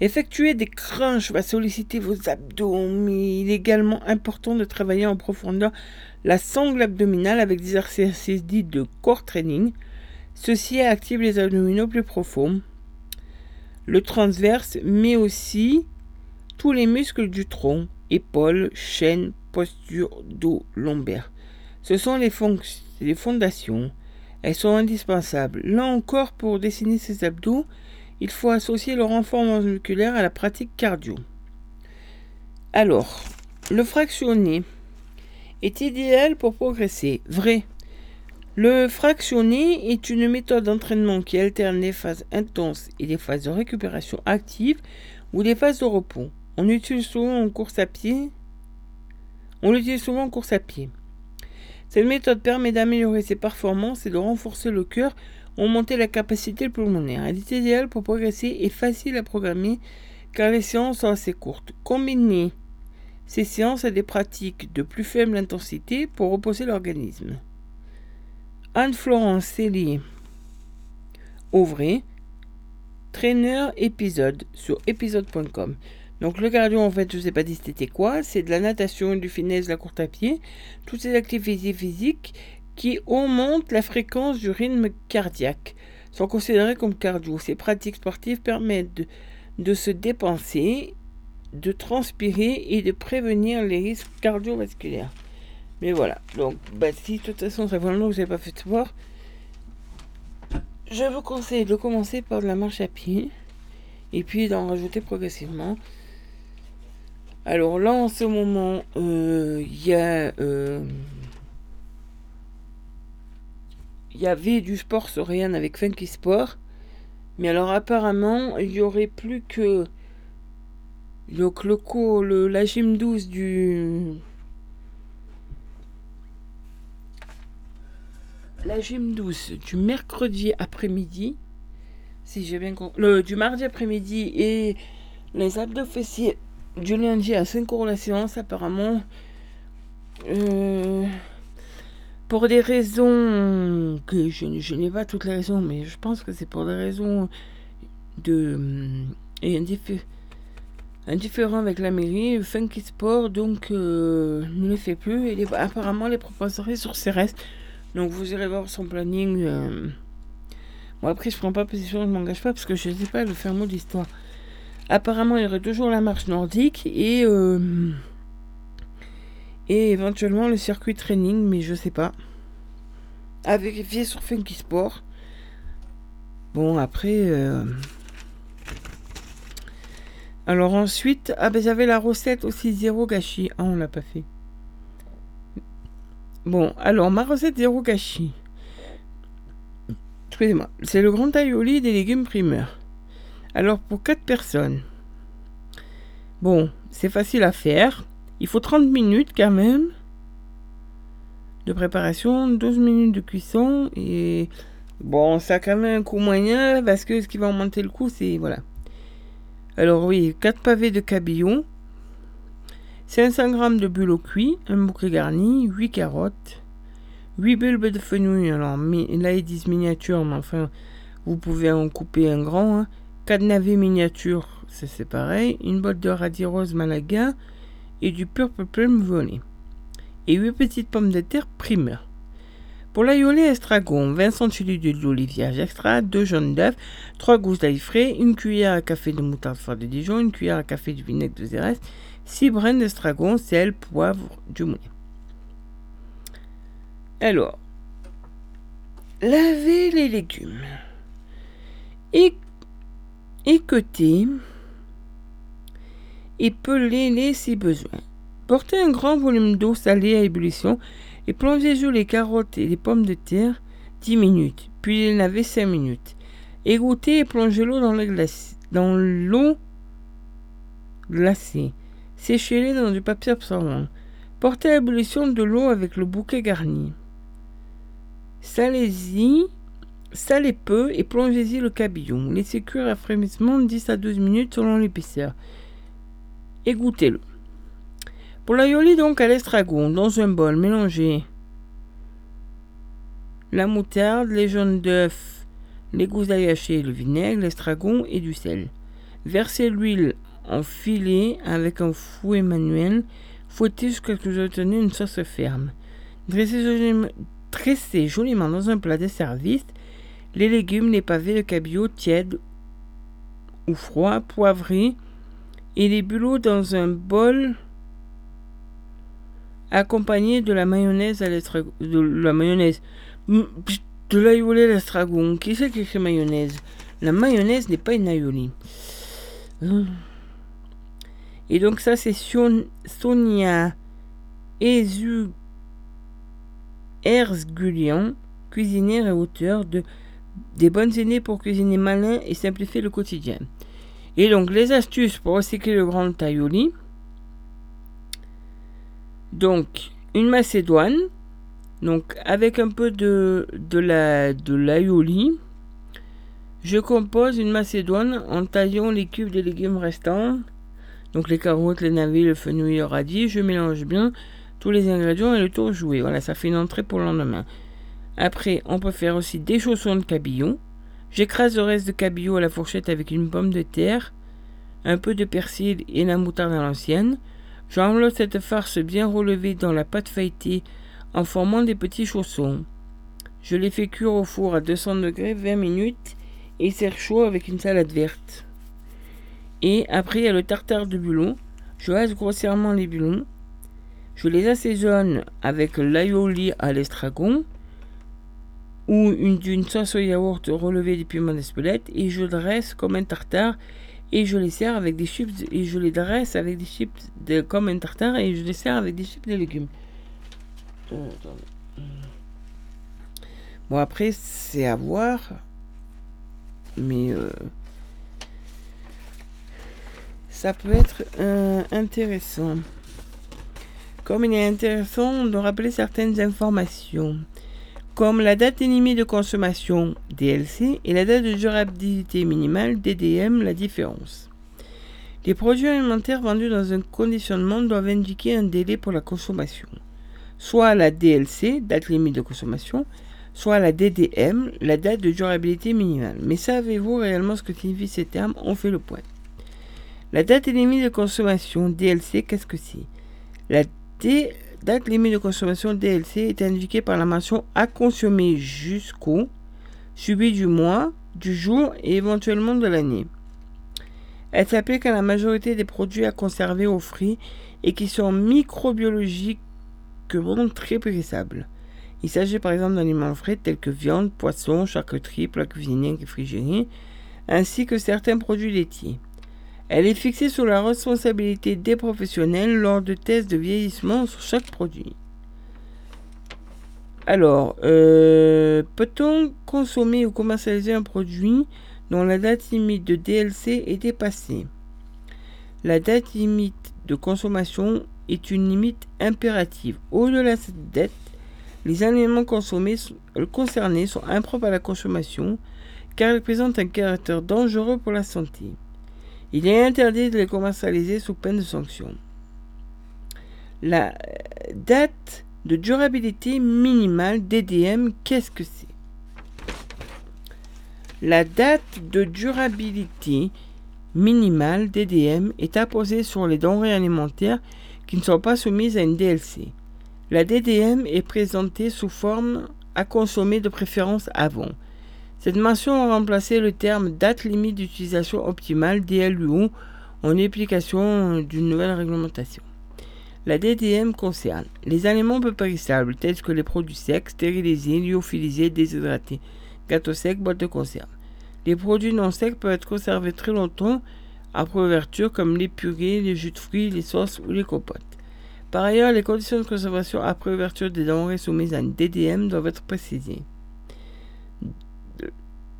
Effectuer des crunchs va solliciter vos abdos, mais il est également important de travailler en profondeur la sangle abdominale avec des exercices dits de core training. Ceci active les abdominaux plus profonds, le transverse, mais aussi tous les muscles du tronc, épaules, chaînes, posture, dos, lombaire. Ce sont les, les fondations. Elles sont indispensables. Là encore, pour dessiner ces abdos, il faut associer le renforcement musculaire à la pratique cardio. Alors, le fractionné est idéal pour progresser. Vrai. Le fractionné est une méthode d'entraînement qui alterne les phases intenses et les phases de récupération active ou les phases de repos. On utilise souvent en course à pied. On l'utilise souvent en course à pied. Cette méthode permet d'améliorer ses performances et de renforcer le cœur augmenter la capacité pulmonaire. Elle est idéale pour progresser et facile à programmer car les séances sont assez courtes. Combiner ces séances à des pratiques de plus faible intensité pour reposer l'organisme. Anne-Florence Célier Auvray, traîneur épisode sur épisode.com. Donc le cardio, en fait, je ne sais pas dit c'était quoi. C'est de la natation, du finesse, de la courte à pied. Toutes ces activités physiques qui augmentent la fréquence du rythme cardiaque sont considérées comme cardio. Ces pratiques sportives permettent de, de se dépenser, de transpirer et de prévenir les risques cardiovasculaires. Mais voilà. Donc, bah, si de toute façon ça fait longtemps que vous n'avez pas fait de sport, je vous conseille de commencer par de la marche à pied et puis d'en rajouter progressivement. Alors là, en ce moment, euh, il y a. euh, Il y avait du sport sur rien avec Funky Sport. Mais alors apparemment, il y aurait plus que. Donc le cours, le, la gym 12 du. La gym 12 du mercredi après-midi. Si j'ai bien compris. Le, du mardi après-midi et les abdos fessiers du lundi à 5 euros la séance, apparemment. Pour des raisons que je, n'ai pas toutes les raisons, mais je pense que c'est pour des raisons de. et indiffé- indifférent avec la mairie, Funky Sport donc euh, ne le fait plus et les- apparemment les proposerait sur ses restes. Donc vous irez voir son planning. euh. Bon après je prends pas position, je m'engage pas parce que je sais pas le faire mot d'histoire. Apparemment il y aurait toujours la marche nordique et euh, et éventuellement le circuit training, mais je sais pas. À vérifier sur Funky Sport. Bon après. euh, Alors ensuite, ah ben j'avais la recette aussi zéro gâchis. Ah on l'a pas fait. Bon, alors ma recette zéro gâchis. Excusez-moi, c'est le grand aioli des légumes primeurs. Alors pour 4 personnes. Bon, c'est facile à faire. Il faut 30 minutes quand même de préparation, 12 minutes de cuisson et bon, ça a quand même un coût moyen parce que ce qui va augmenter le coût, c'est voilà. Alors oui, 4 pavés de cabillaud, 500 g de bulot cuit, un bouquet garni, 8 carottes, 8 bulbes de fenouil. Alors là ils disent miniature, mais enfin vous pouvez en couper un grand. Hein. 4 navets miniatures, ça c'est pareil. Une botte de radis rose malaga et du purple plum violet. Et 8 petites pommes de terre primeur. Pour l'aïolé estragon, 20 centilitres d'huile d'olive extra, 2 jaunes d'œufs, 3 gousses d'ail frais, une cuillère à café de moutarde fort de Dijon, une cuillère à café de vinaigre de Xérès, 6 brins d'estragon, sel, poivre, du moulet. Alors, lavez les légumes. Et équeutez et pelez-les si besoin. Portez un grand volume d'eau salée à ébullition et plongez sous les carottes et les pommes de terre 10 minutes, puis les lavez 5 minutes. Égouttez et plongez l'eau dans l'eau glacée. Séchez-les dans du papier absorbant. Portez à ébullition de l'eau avec le bouquet garni. Salez-y, salez peu et plongez-y le cabillon. Laissez cuire à frémissement 10 à 12 minutes selon l'épaisseur. Égouttez-le. Pour l'aioli donc à l'estragon, dans un bol, mélangez la moutarde, les jaunes d'œufs, les gousses d'ail hachées, le vinaigre, l'estragon et du sel. Versez l'huile en filet avec un fouet manuel. Fouettez jusqu'à ce que vous obteniez une sauce ferme. Dressez dressez joliment dans un plat de service les légumes, les pavés de cabillaud tièdes ou froids, poivrés et les bulots dans un bol accompagné de la mayonnaise à l'estragon. De la mayonnaise. De l'aïoli à l'estragon. Qui c'est qui écrit mayonnaise? La mayonnaise n'est pas une aïoli. Hum. Et donc ça c'est Sonia Ezu Erzgulian, cuisinière et auteur de Des bonnes aînées pour cuisiner malin et simplifier le quotidien. Et donc, les astuces pour recycler le grand taïoli. Donc, une macédoine. Donc, avec un peu de, de la de l'aioli, je compose une macédoine en taillant les cubes de légumes restants. Donc, les carottes, les navets, le fenouil, le radis. Je mélange bien tous les ingrédients et le tour joué. Voilà, ça fait une entrée pour le lendemain. Après, on peut faire aussi des chaussons de cabillaud. J'écrase le reste de cabillaud à la fourchette avec une pomme de terre, un peu de persil et la moutarde à l'ancienne. J'enveloppe cette farce bien relevée dans la pâte feuilletée en formant des petits chaussons. Je les fais cuire au four à 200 degrés 20 minutes et sert chaud avec une salade verte. Et après, il y a le tartare de bulon. Je hache grossièrement les bulons. Je les assaisonne avec l'aioli à l'estragon ou une, d'une sauce au yaourt relevée des piments d'Espelette et je dresse comme un tartare et je les sers avec des chips et je les dresse avec des chips de, comme un tartare et je les sers avec des chips de légumes. Euh, bon après c'est à voir mais euh, ça peut être euh, intéressant. Comme il est intéressant de rappeler certaines informations comme la date limite de consommation DLC et la date de durabilité minimale DDM, la différence. Les produits alimentaires vendus dans un conditionnement doivent indiquer un délai pour la consommation, soit la DLC, date limite de consommation, soit la DDM, la date de durabilité minimale. Mais savez-vous réellement ce que signifient ces termes? On fait le point. La date limite de consommation DLC, qu'est-ce que c'est? La D date limite de consommation DLC est indiquée par la mention à consommer jusqu'au, suivi du mois, du jour et éventuellement de l'année. Elle s'applique à la majorité des produits à conserver au frais et qui sont microbiologiquement très périssables. Il s'agit par exemple d'aliments frais tels que viande, poisson, charcuterie, plats cuisinés, réfrigérés, ainsi que certains produits laitiers. Elle est fixée sous la responsabilité des professionnels lors de tests de vieillissement sur chaque produit. Alors, euh, peut-on consommer ou commercialiser un produit dont la date limite de DLC est dépassée? La date limite de consommation est une limite impérative. Au-delà de cette date, les aliments consommés, concernés sont impropres à la consommation car ils présentent un caractère dangereux pour la santé. Il est interdit de les commercialiser sous peine de sanction. La date de durabilité minimale DDM, qu'est-ce que c'est? La date de durabilité minimale DDM est apposée sur les denrées alimentaires qui ne sont pas soumises à une DLC. La DDM est présentée sous forme à consommer de préférence avant. Cette mention a remplacé le terme date limite d'utilisation optimale DLUO en application d'une nouvelle réglementation. La DDM concerne les aliments peu périssables tels que les produits secs, stérilisés, lyophilisés, déshydratés, gâteaux secs, boîtes de conserve. Les produits non secs peuvent être conservés très longtemps après ouverture comme les purées, les jus de fruits, les sauces ou les compotes. Par ailleurs, les conditions de conservation après ouverture des denrées soumises à une DDM doivent être précisées.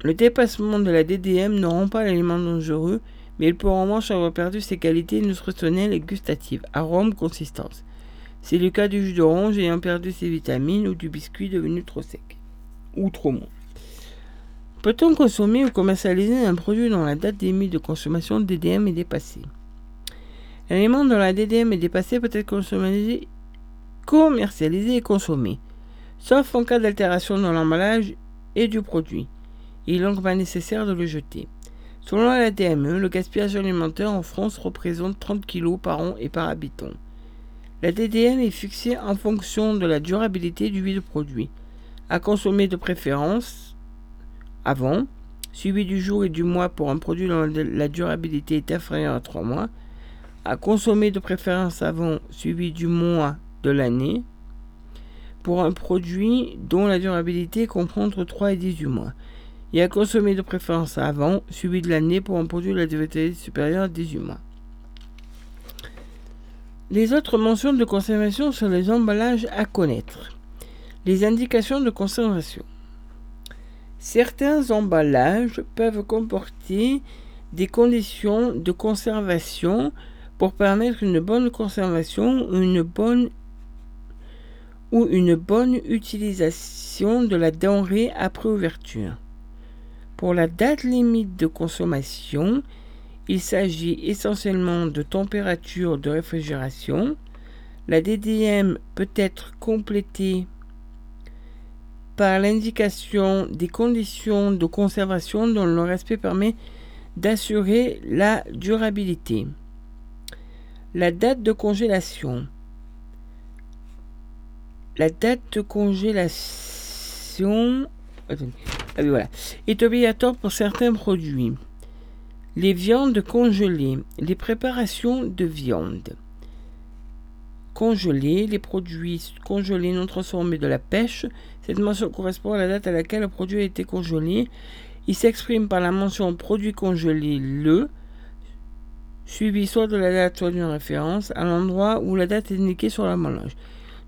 Le dépassement de la DDM ne rend pas l'aliment dangereux, mais il peut en revanche avoir perdu ses qualités nutritionnelles et gustatives, arôme, consistance. C'est le cas du jus d'orange ayant perdu ses vitamines ou du biscuit devenu trop sec ou trop mou. Peut-on consommer ou commercialiser un produit dont la date limite de consommation de DDM est dépassée? L'aliment dont la DDM est dépassée peut être commercialisé et consommé, sauf en cas d'altération dans l'emballage et du produit. Il est donc nécessaire de le jeter. Selon la DME, le gaspillage alimentaire en France représente 30 kg par an et par habitant. La DDM est fixée en fonction de la durabilité du vide produit, à consommer de préférence avant, suivi du jour et du mois pour un produit dont la durabilité est inférieure à 3 mois, à consommer de préférence avant, suivi du mois de l'année, pour un produit dont la durabilité comprend entre 3 et 18 mois et à consommer de préférence avant, suivi de l'année pour un produit de la durabilité supérieure à 18 mois. Les autres mentions de conservation sont les emballages à connaître. Les indications de conservation. Certains emballages peuvent comporter des conditions de conservation pour permettre une bonne conservation ou une bonne ou une bonne utilisation de la denrée après ouverture. Pour la date limite de consommation, il s'agit essentiellement de température de réfrigération. La DDM peut être complétée par l'indication des conditions de conservation dont le respect permet d'assurer la durabilité. La date de congélation. La date de congélation voilà, est obligatoire pour certains produits. Les viandes congelées, les préparations de viande. Congelées, les produits congelés non transformés de la pêche. Cette mention correspond à la date à laquelle le produit a été congelé. Il s'exprime par la mention produit congelé le, suivi soit de la date soit d'une référence à l'endroit où la date est indiquée sur l'emballage.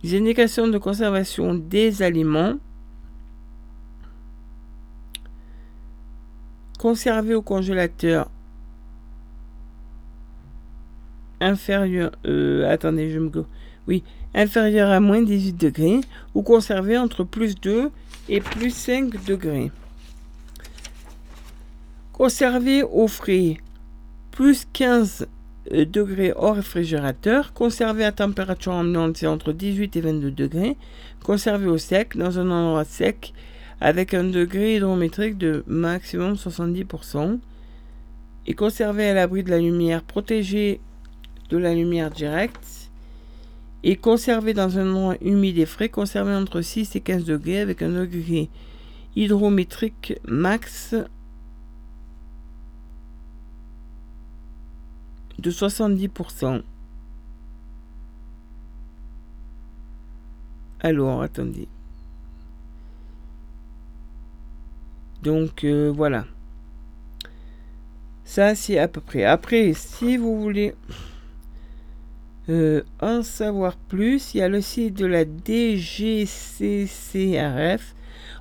Les indications de conservation des aliments conservés au congélateur inférieur, euh, à moins 18 degrés ou conservé entre plus 2 et plus 5 degrés. Conservé au frais plus 15 euh, degrés hors réfrigérateur. Conservé à température ambiante, entre 18 et 22 degrés. Conservé au sec, dans un endroit sec, avec un degré hydrométrique de maximum 70%. Et conservé à l'abri de la lumière, protégé de la lumière directe et conservé dans un endroit humide et frais, conservé entre 6 et 15 degrés avec un degré hydrométrique max de 70%. Alors, attendez. Donc, euh, voilà. Ça, c'est à peu près. Après, si vous voulez euh, en savoir plus, il y a le site de la DGCCRF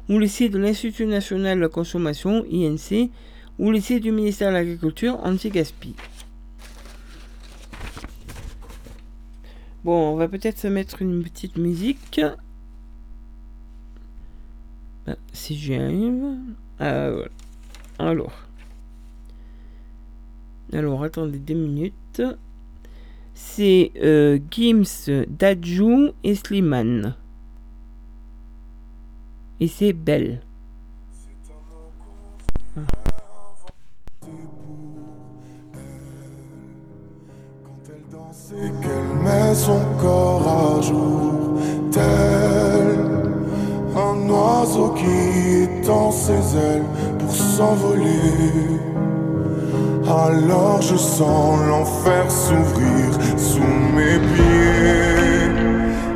ou le site de l'Institut national de la consommation, INC, ou le site du ministère de l'Agriculture, anti-gaspi. Bon, on va peut-être se mettre une petite musique. Ben, si j'y arrive. Voilà. Alors. Alors, attendez deux minutes c'est euh, Gims, Dajou et Slimane. Et c'est belle. Quand elle danse et qu'elle met son corps à jour, tel un oiseau qui étend ses ailes pour s'envoler. Alors je sens l'enfer s'ouvrir sous mes pieds.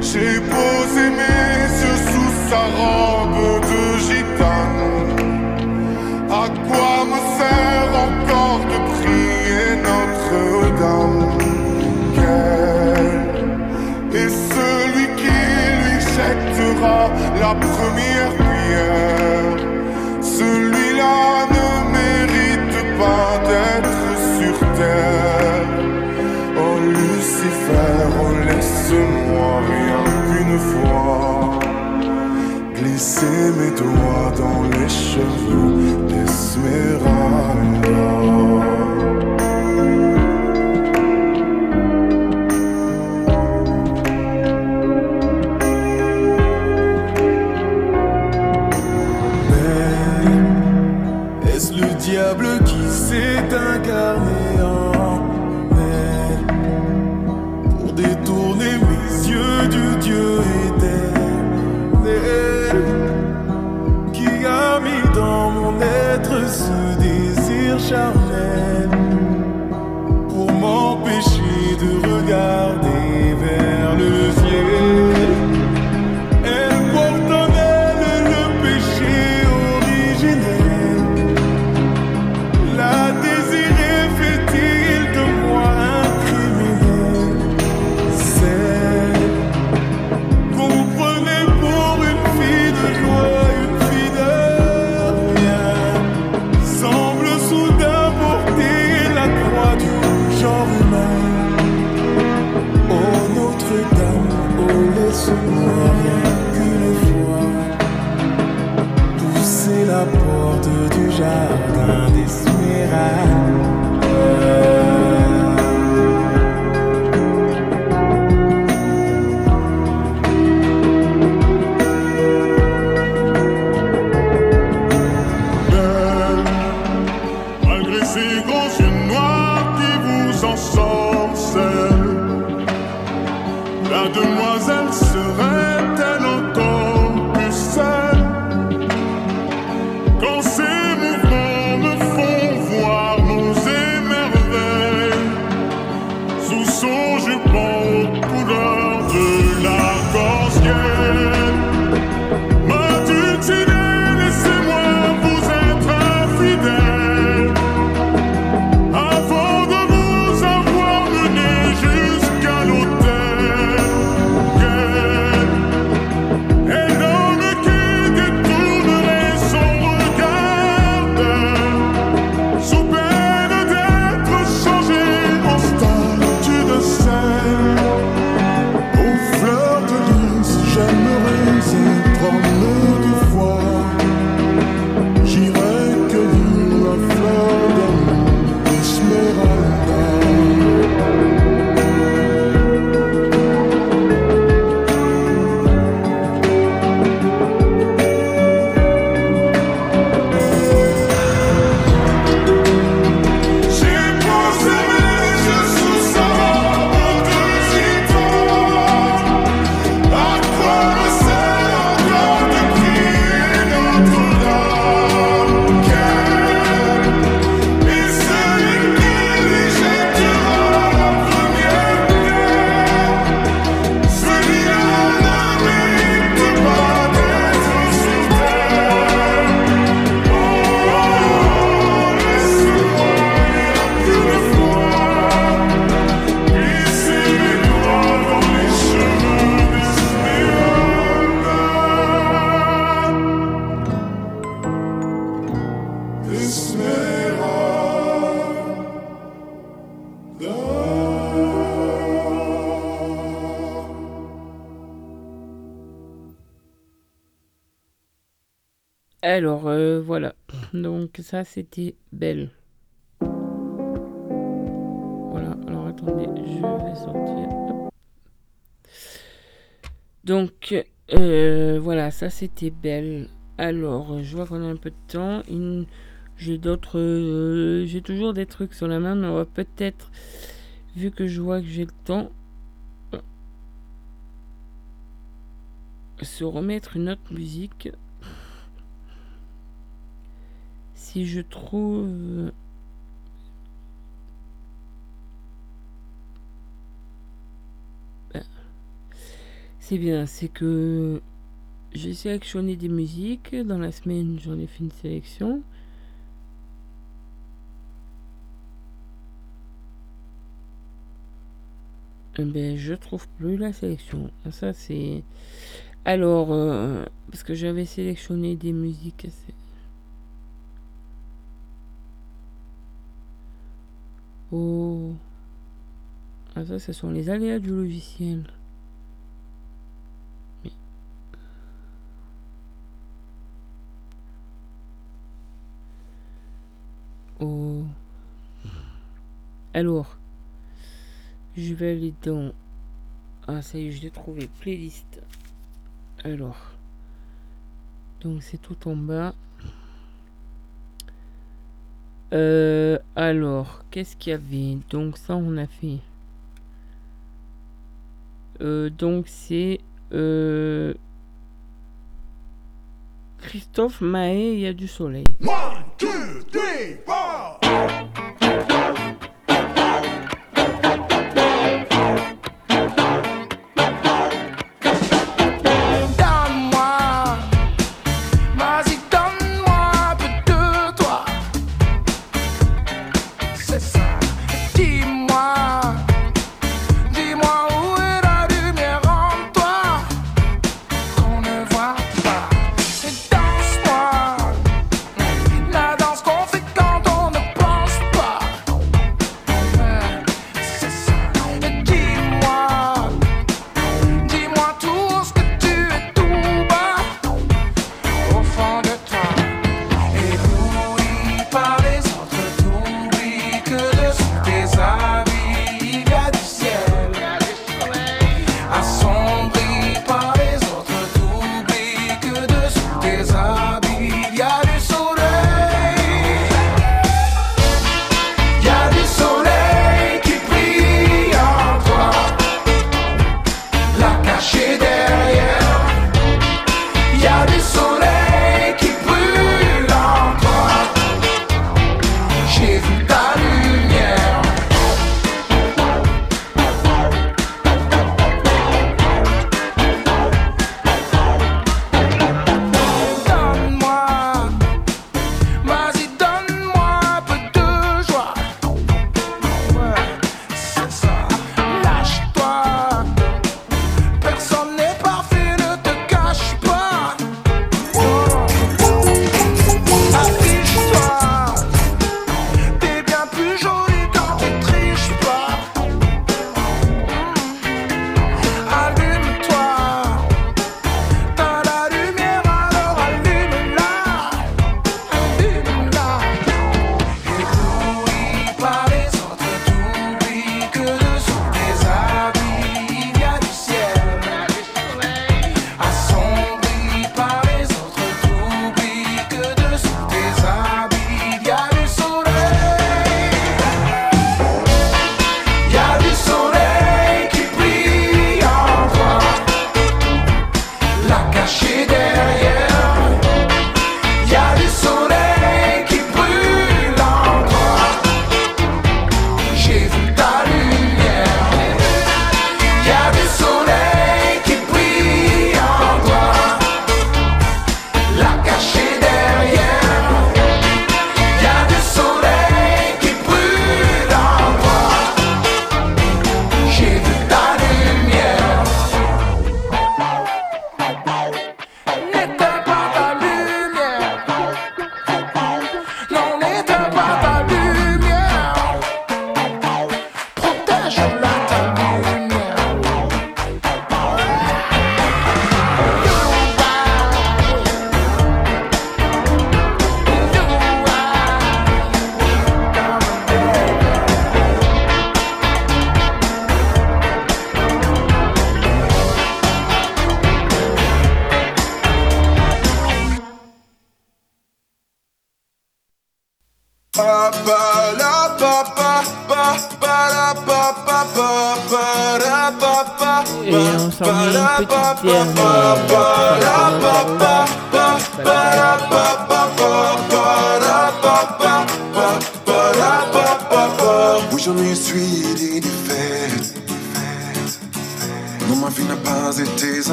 J'ai posé mes yeux sous sa robe de gitane. À quoi me sert encore de prier Notre-Dame la première pierre Celui-là ne mérite pas d'être sur terre. Oh Lucifer, oh laisse-moi rien qu'une fois glisser mes doigts dans les cheveux d'Esmeralda. Ça, c'était Belle. Voilà. Alors, attendez, je vais sortir. Donc, euh, voilà, ça, c'était Belle. Alors, je vois qu'on a un peu de temps. J'ai d'autres... euh, J'ai toujours des trucs sur la main, mais on va peut-être... Vu que je vois que j'ai le temps... Se remettre une autre musique. Si je trouve... Ben, C'est bien, c'est que j'ai sélectionné des musiques. Dans la semaine, j'en ai fait une sélection. Eh ben, je trouve plus la sélection. Ça, c'est. Alors, euh, parce que j'avais sélectionné des musiques. Oh. Ah, ça, ce sont les aléas du logiciel. Oh. Alors, je vais aller dans. Ah, ça y est, je l'ai trouvé. Playlist. Alors. Donc, c'est tout en bas. Euh, alors, qu'est-ce qu'il y avait? Donc, ça, on a fait. Euh, donc, c'est. euh, Christophe Mahé, il y a du soleil.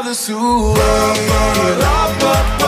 Je garde le sourire. Oh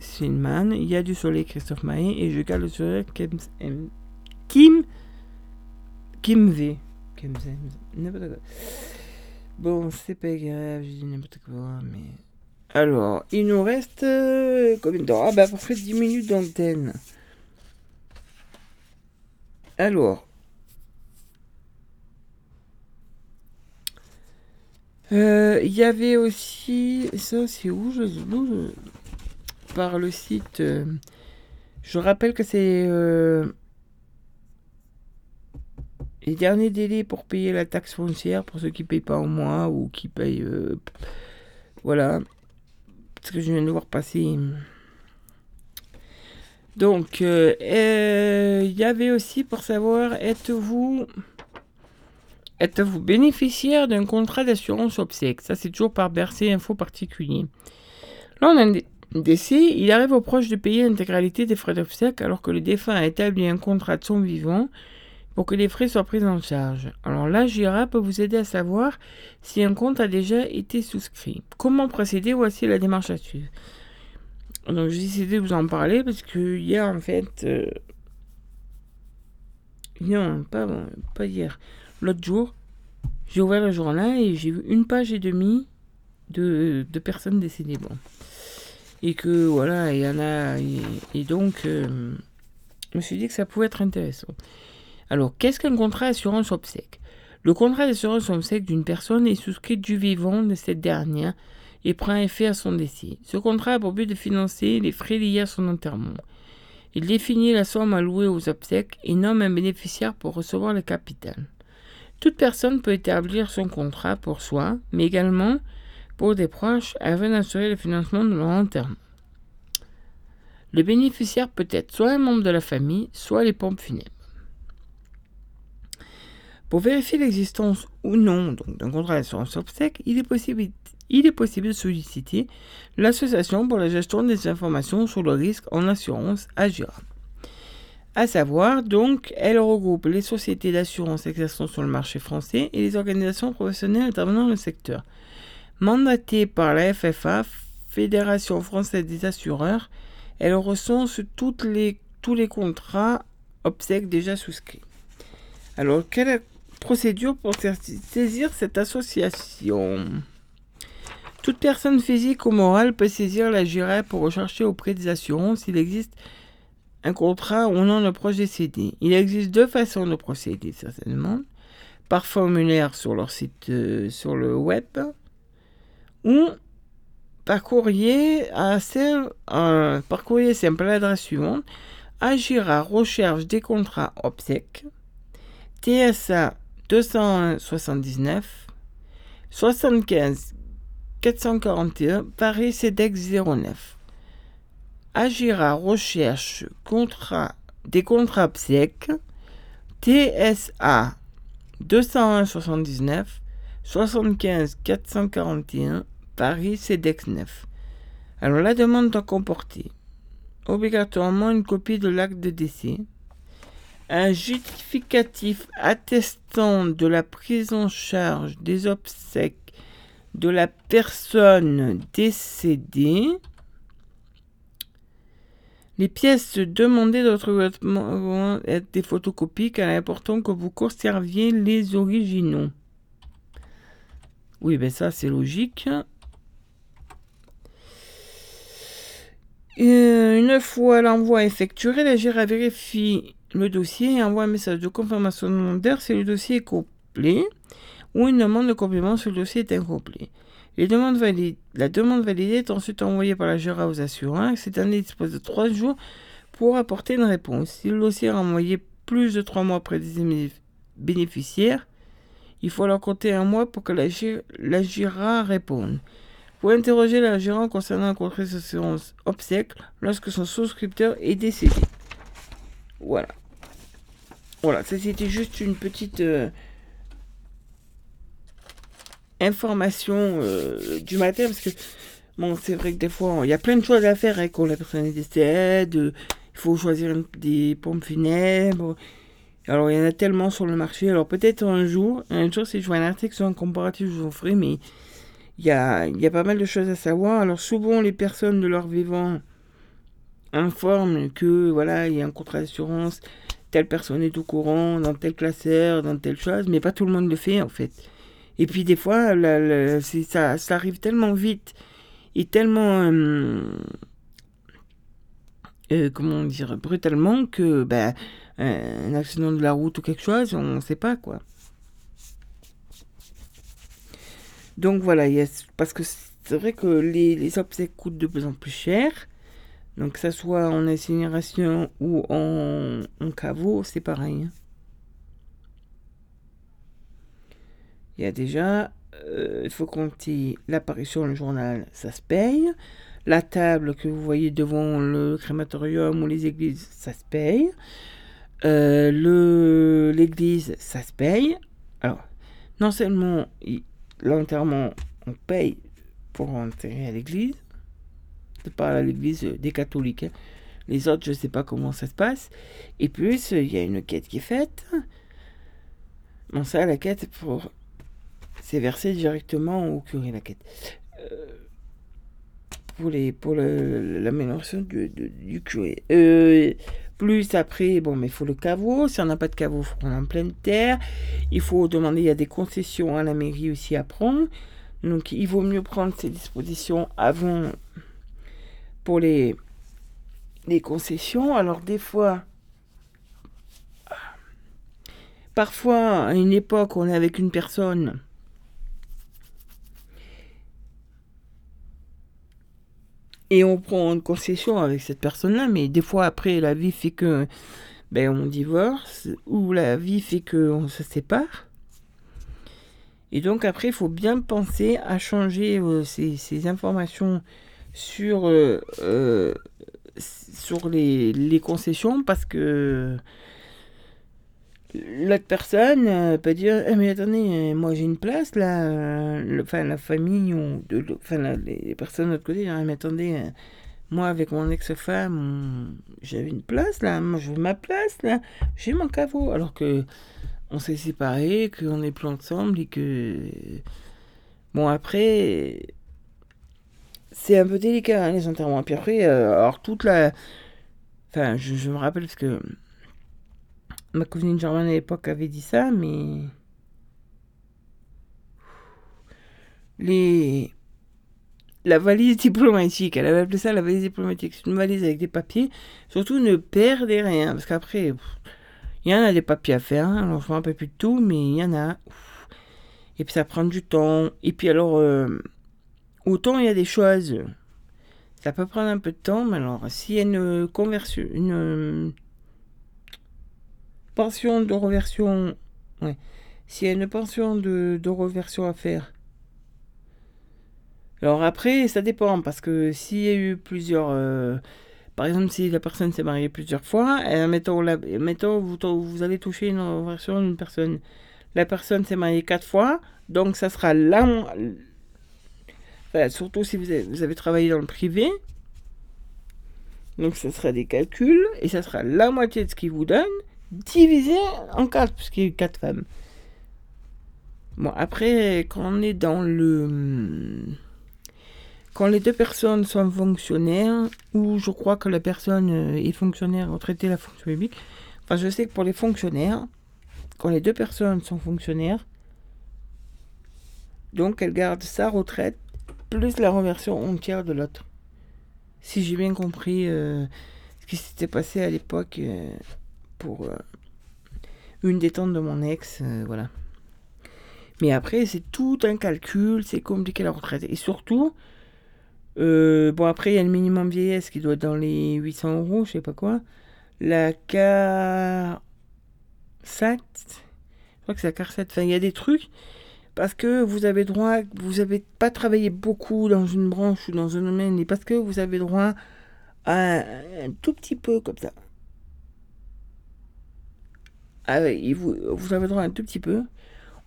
Sinman, Il y a du soleil Christophe Maé et je garde le soleil Kim Kim Kim V. Kim V, n'importe. Bon, c'est pas grave, je dis n'importe quoi, mais. Alors, il nous reste euh, combien de temps? Ah, bah, près 10 minutes d'antenne. Alors, Euh, Il y avait aussi, ça c'est où? Je- Par le site. euh, je rappelle que c'est euh, les derniers délais pour payer la taxe foncière pour ceux qui payent pas au mois ou qui payent. euh, voilà. Parce que je viens de voir passer. Donc, il y avait aussi pour savoir, êtes-vous Êtes-vous bénéficiaire d'un contrat d'assurance obsèque? Ça, c'est toujours par Bercé Info particulier. Là, on a dé- décès. Il arrive aux proches de payer l'intégralité des frais d'obsèque alors que le défunt a établi un contrat de son vivant pour que les frais soient pris en charge. Alors là, Gira peut vous aider à savoir si un compte a déjà été souscrit. Comment procéder? Voici la démarche à suivre. Donc, j'ai décidé de vous en parler parce que hier, en fait... euh, Non, pas, pas hier l'autre jour, j'ai ouvert le journal et j'ai vu une page et demie de, de personnes décédées. Bon. Et que voilà, il y en a. Et, donc, euh, je me suis dit que ça pouvait être intéressant. Alors, qu'est-ce qu'un contrat d'assurance obsèque? Le contrat d'assurance obsèque d'une personne est souscrit du vivant de cette dernière et prend effet à son décès. Ce contrat a pour but de financer les frais liés à son enterrement. Il définit la somme allouée aux obsèques et nomme un bénéficiaire pour recevoir le capital. Toute personne peut établir son contrat pour soi, mais également des proches afin d'assurer le financement de leur enterrement. Le bénéficiaire peut être soit un membre de la famille, soit les pompes funèbres. Pour vérifier l'existence ou non d'un contrat d'assurance obsèque, il est possible, il est possible de solliciter l'Association pour la gestion des informations sur le risque en assurance Agira. À savoir, donc, elle regroupe les sociétés d'assurance exerçant sur le marché français et les organisations professionnelles intervenant dans le secteur. Mandatée par la FFA, Fédération française des assureurs, elle recense tous les contrats obsèques déjà souscrits. Alors, quelle est la procédure pour saisir cette association? Toute personne physique ou morale peut saisir la GIRA pour rechercher auprès des assurances s'il existe un contrat ou non de proche décédé. Il existe deux façons de procéder, certainement. Par formulaire sur leur site, euh, sur le web, ou par courrier à euh, par courrier simple à l'adresse suivante. Agira recherche des contrats obsèques. TSA 279 75 441 Paris CEDEX 09 Agira recherche contrat, des contrats obsèques. TSA 201 79 75 441 Paris CEDEX 9. Alors la demande doit comporter obligatoirement une copie de l'acte de décès, un justificatif attestant de la prise en charge des obsèques de la personne décédée, les pièces demandées doivent être des photocopies car il est important que vous conserviez les originaux. Oui, ben ça c'est logique. Une fois l'envoi effectué, la GIRA vérifie le dossier et envoie un message de confirmation demandeur si le dossier est complet ou une demande de complément si le dossier est incomplet. La demande validée est ensuite envoyée par la GIRA aux assureurs. Cette année dispose de trois jours pour apporter une réponse. Si le dossier est envoyé plus de trois mois après des bénéficiaires, il faut alors compter un mois pour que la GIRA réponde. Pour interroger la gérant concernant un contrat d'assurance obsèque lorsque son souscripteur est décédé. Voilà. Voilà, ça c'était juste une petite euh, information euh, du matin parce que bon, c'est vrai que des fois il y a plein de choses à faire hein, quand la personne est décédée. Il faut choisir des pompes funèbres. Alors il y en a tellement sur le marché. Alors peut-être un jour, un jour si je vois un article sur un comparatif, je vous en ferai, mais il y a, y a pas mal de choses à savoir. Alors souvent les personnes de leur vivant informent que voilà, il y a un contrat d'assurance, telle personne est au courant, dans tel classeur, dans telle chose, mais pas tout le monde le fait en fait. Et puis des fois, ça, ça arrive tellement vite et tellement, euh, euh, comment dire, brutalement que ben, un accident de la route ou quelque chose, on ne sait pas quoi. Donc voilà, parce que c'est vrai que les, obsèques coûtent de plus en plus cher. Donc que ça soit en incinération ou en, caveau, c'est pareil. Hein. Il y a déjà, euh, il faut compter l'apparition le journal, ça se paye. La table que vous voyez devant le crématorium ou les églises, ça se paye. Euh, l'église, ça se paye. Alors, non seulement l'enterrement, on paye pour enterrer à l'église. C'est pas à l'église des catholiques. Hein. Les autres, je ne sais pas comment ça se passe. Et plus, il y a une quête qui est faite. Bon, ça, la quête, pour... c'est versé directement au curé, la quête. Euh, pour les, pour l'amélioration du, du, curé. Euh, plus après, bon, mais il faut le caveau. Si on n'a pas de caveau, il faut prendre en pleine terre. Il faut demander, il y a des concessions à la mairie aussi à prendre. Donc, il vaut mieux prendre ces dispositions avant pour les, les concessions. Alors, des fois, parfois, à une époque, on est avec une personne et on prend une concession avec cette personne-là, mais des fois après la vie fait que ben on divorce ou la vie fait que on se sépare. Et donc après, il faut bien penser à changer euh, ces, ces informations sur, euh, euh, sur les, les concessions parce que l'autre personne euh, peut dire Eh, mais attendez euh, moi j'ai une place là euh, enfin la famille ou enfin les personnes de l'autre côté disent, Ah, mais attendez moi avec mon ex-femme j'avais une place là moi je veux ma place là j'ai mon caveau. Alors que on s'est séparés qu'on n'est plus ensemble et que bon après c'est un peu délicat hein, les enterrements puis après alors toute la enfin je me rappelle parce que ma cousine Germaine à l'époque avait dit ça, mais les la valise diplomatique, elle avait appelé ça la valise diplomatique, c'est une valise avec des papiers. Surtout ne perdez rien, parce qu'après, il y en a des papiers à faire, hein, alors je me rappelle plus de tout, mais il y en a. Et puis ça prend du temps. Et puis alors, euh, autant il y a des choses, ça peut prendre un peu de temps, mais alors s'il y a une conversion, une pension de reversion, ouais, s'il y a une pension de, de reversion à faire. Alors après, ça dépend, parce que s'il y a eu plusieurs... euh, par exemple, si la personne s'est mariée plusieurs fois, euh, mettons, vous, allez toucher une reversion d'une personne. La personne s'est mariée quatre fois, donc ça sera enfin, surtout si vous avez, vous avez travaillé dans le privé. Donc ça sera des calculs, et ça sera la moitié de ce qu'il vous donne, divisé en quatre, puisqu'il y a eu quatre femmes. Bon, après, quand on est dans le... Quand les deux personnes sont fonctionnaires, ou je crois que la personne est fonctionnaire, retraitée la fonction publique, enfin je sais que pour les fonctionnaires, quand les deux personnes sont fonctionnaires, donc elle garde sa retraite plus la reversion entière de l'autre. Si j'ai bien compris euh, ce qui s'était passé à l'époque euh, euh, une des tantes de mon ex, euh, voilà. Mais après, c'est tout un calcul, c'est compliqué la retraite. Et surtout, euh, bon, après, il y a le minimum vieillesse qui doit être dans les 800 euros, je sais pas quoi. La CARSAT, je crois que c'est la CARSAT, enfin, il y a des trucs, parce que vous avez droit, vous n'avez pas travaillé beaucoup dans une branche ou dans un domaine, et parce que vous avez droit à un tout petit peu comme ça. Ah vous, vous avez droit un tout petit peu.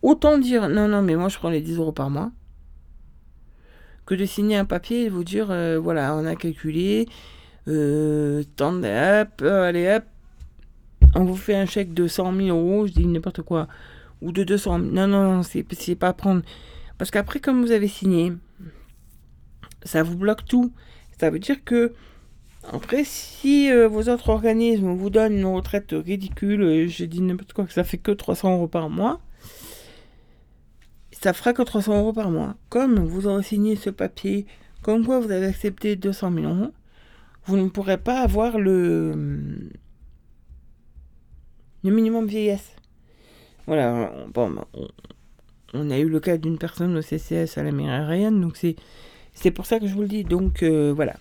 Autant dire, non, non, mais moi je prends les 10 euros par mois que de signer un papier et vous dire euh, voilà, on a calculé, euh, tant de- hop, euh, allez hop, on vous fait un chèque de 100 000 euros, je dis n'importe quoi, ou de 200 000. Non, non, non, c'est pas à prendre. Parce qu'après, comme vous avez signé, ça vous bloque tout. Ça veut dire que, après, si euh, vos autres organismes vous donnent une retraite ridicule, euh, je dis n'importe quoi, que ça fait que 300 euros par mois, ça fera que 300 euros par mois. Comme vous aurez signé ce papier, comme quoi vous avez accepté 200 000 euros, vous ne pourrez pas avoir le, le minimum vieillesse. Voilà, on- bon, on, a eu le cas d'une personne au CCS à la mairie aérienne, donc c'est, c'est pour ça que je vous le dis. Donc euh, voilà.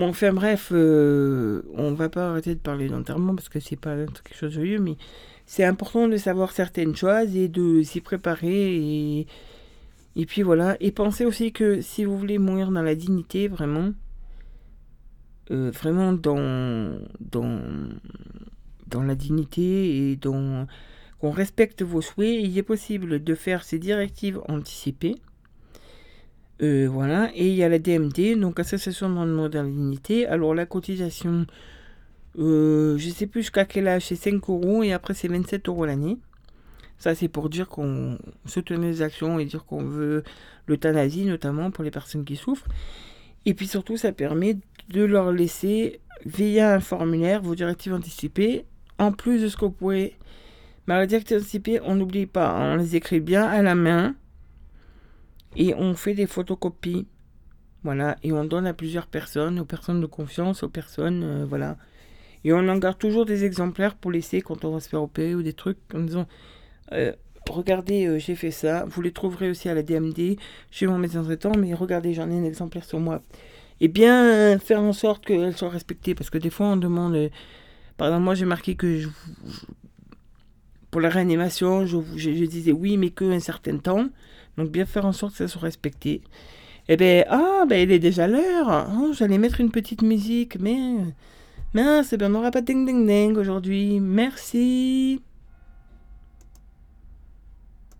Bon, enfin bref, euh, on va pas arrêter de parler d'enterrement parce que c'est pas quelque chose de joyeux, mais c'est important de savoir certaines choses et de s'y préparer et, et puis voilà. Et pensez aussi que si vous voulez mourir dans la dignité, vraiment, euh, vraiment dans, dans, dans la dignité et dans qu'on respecte vos souhaits, il est possible de faire ces directives anticipées. Euh, voilà, et il y a la DMD, donc Association de dignité. Alors la cotisation, euh, je sais plus jusqu'à quel âge, c'est 5 euros et après c'est 27 euros l'année. Ça c'est pour dire qu'on soutenait les actions et dire qu'on veut l'euthanasie notamment pour les personnes qui souffrent. Et puis surtout ça permet de leur laisser via un formulaire vos directives anticipées, en plus de ce que vous pouvez mais la directive anticipée, on n'oublie pas, hein, on les écrit bien à la main et on fait des photocopies. Voilà, et on donne à plusieurs personnes, aux personnes de confiance, aux personnes, euh, voilà. Et on en garde toujours des exemplaires pour laisser quand on va se faire opérer ou des trucs en disant euh, Regardez, euh, j'ai fait ça. Vous les trouverez aussi à la DMD chez mon médecin traitant, mais regardez, j'en ai un exemplaire sur moi. Et bien faire en sorte qu'elles soient respectées parce que des fois on demande. par exemple, moi j'ai marqué que pour la réanimation, je, je, disais oui, mais que un certain temps. Donc bien faire en sorte que ça soit respecté. Eh ben, ah, ben il est déjà l'heure. Oh, J'allais mettre une petite musique, mais mince, eh ben, on n'aura pas ding ding ding aujourd'hui. Merci.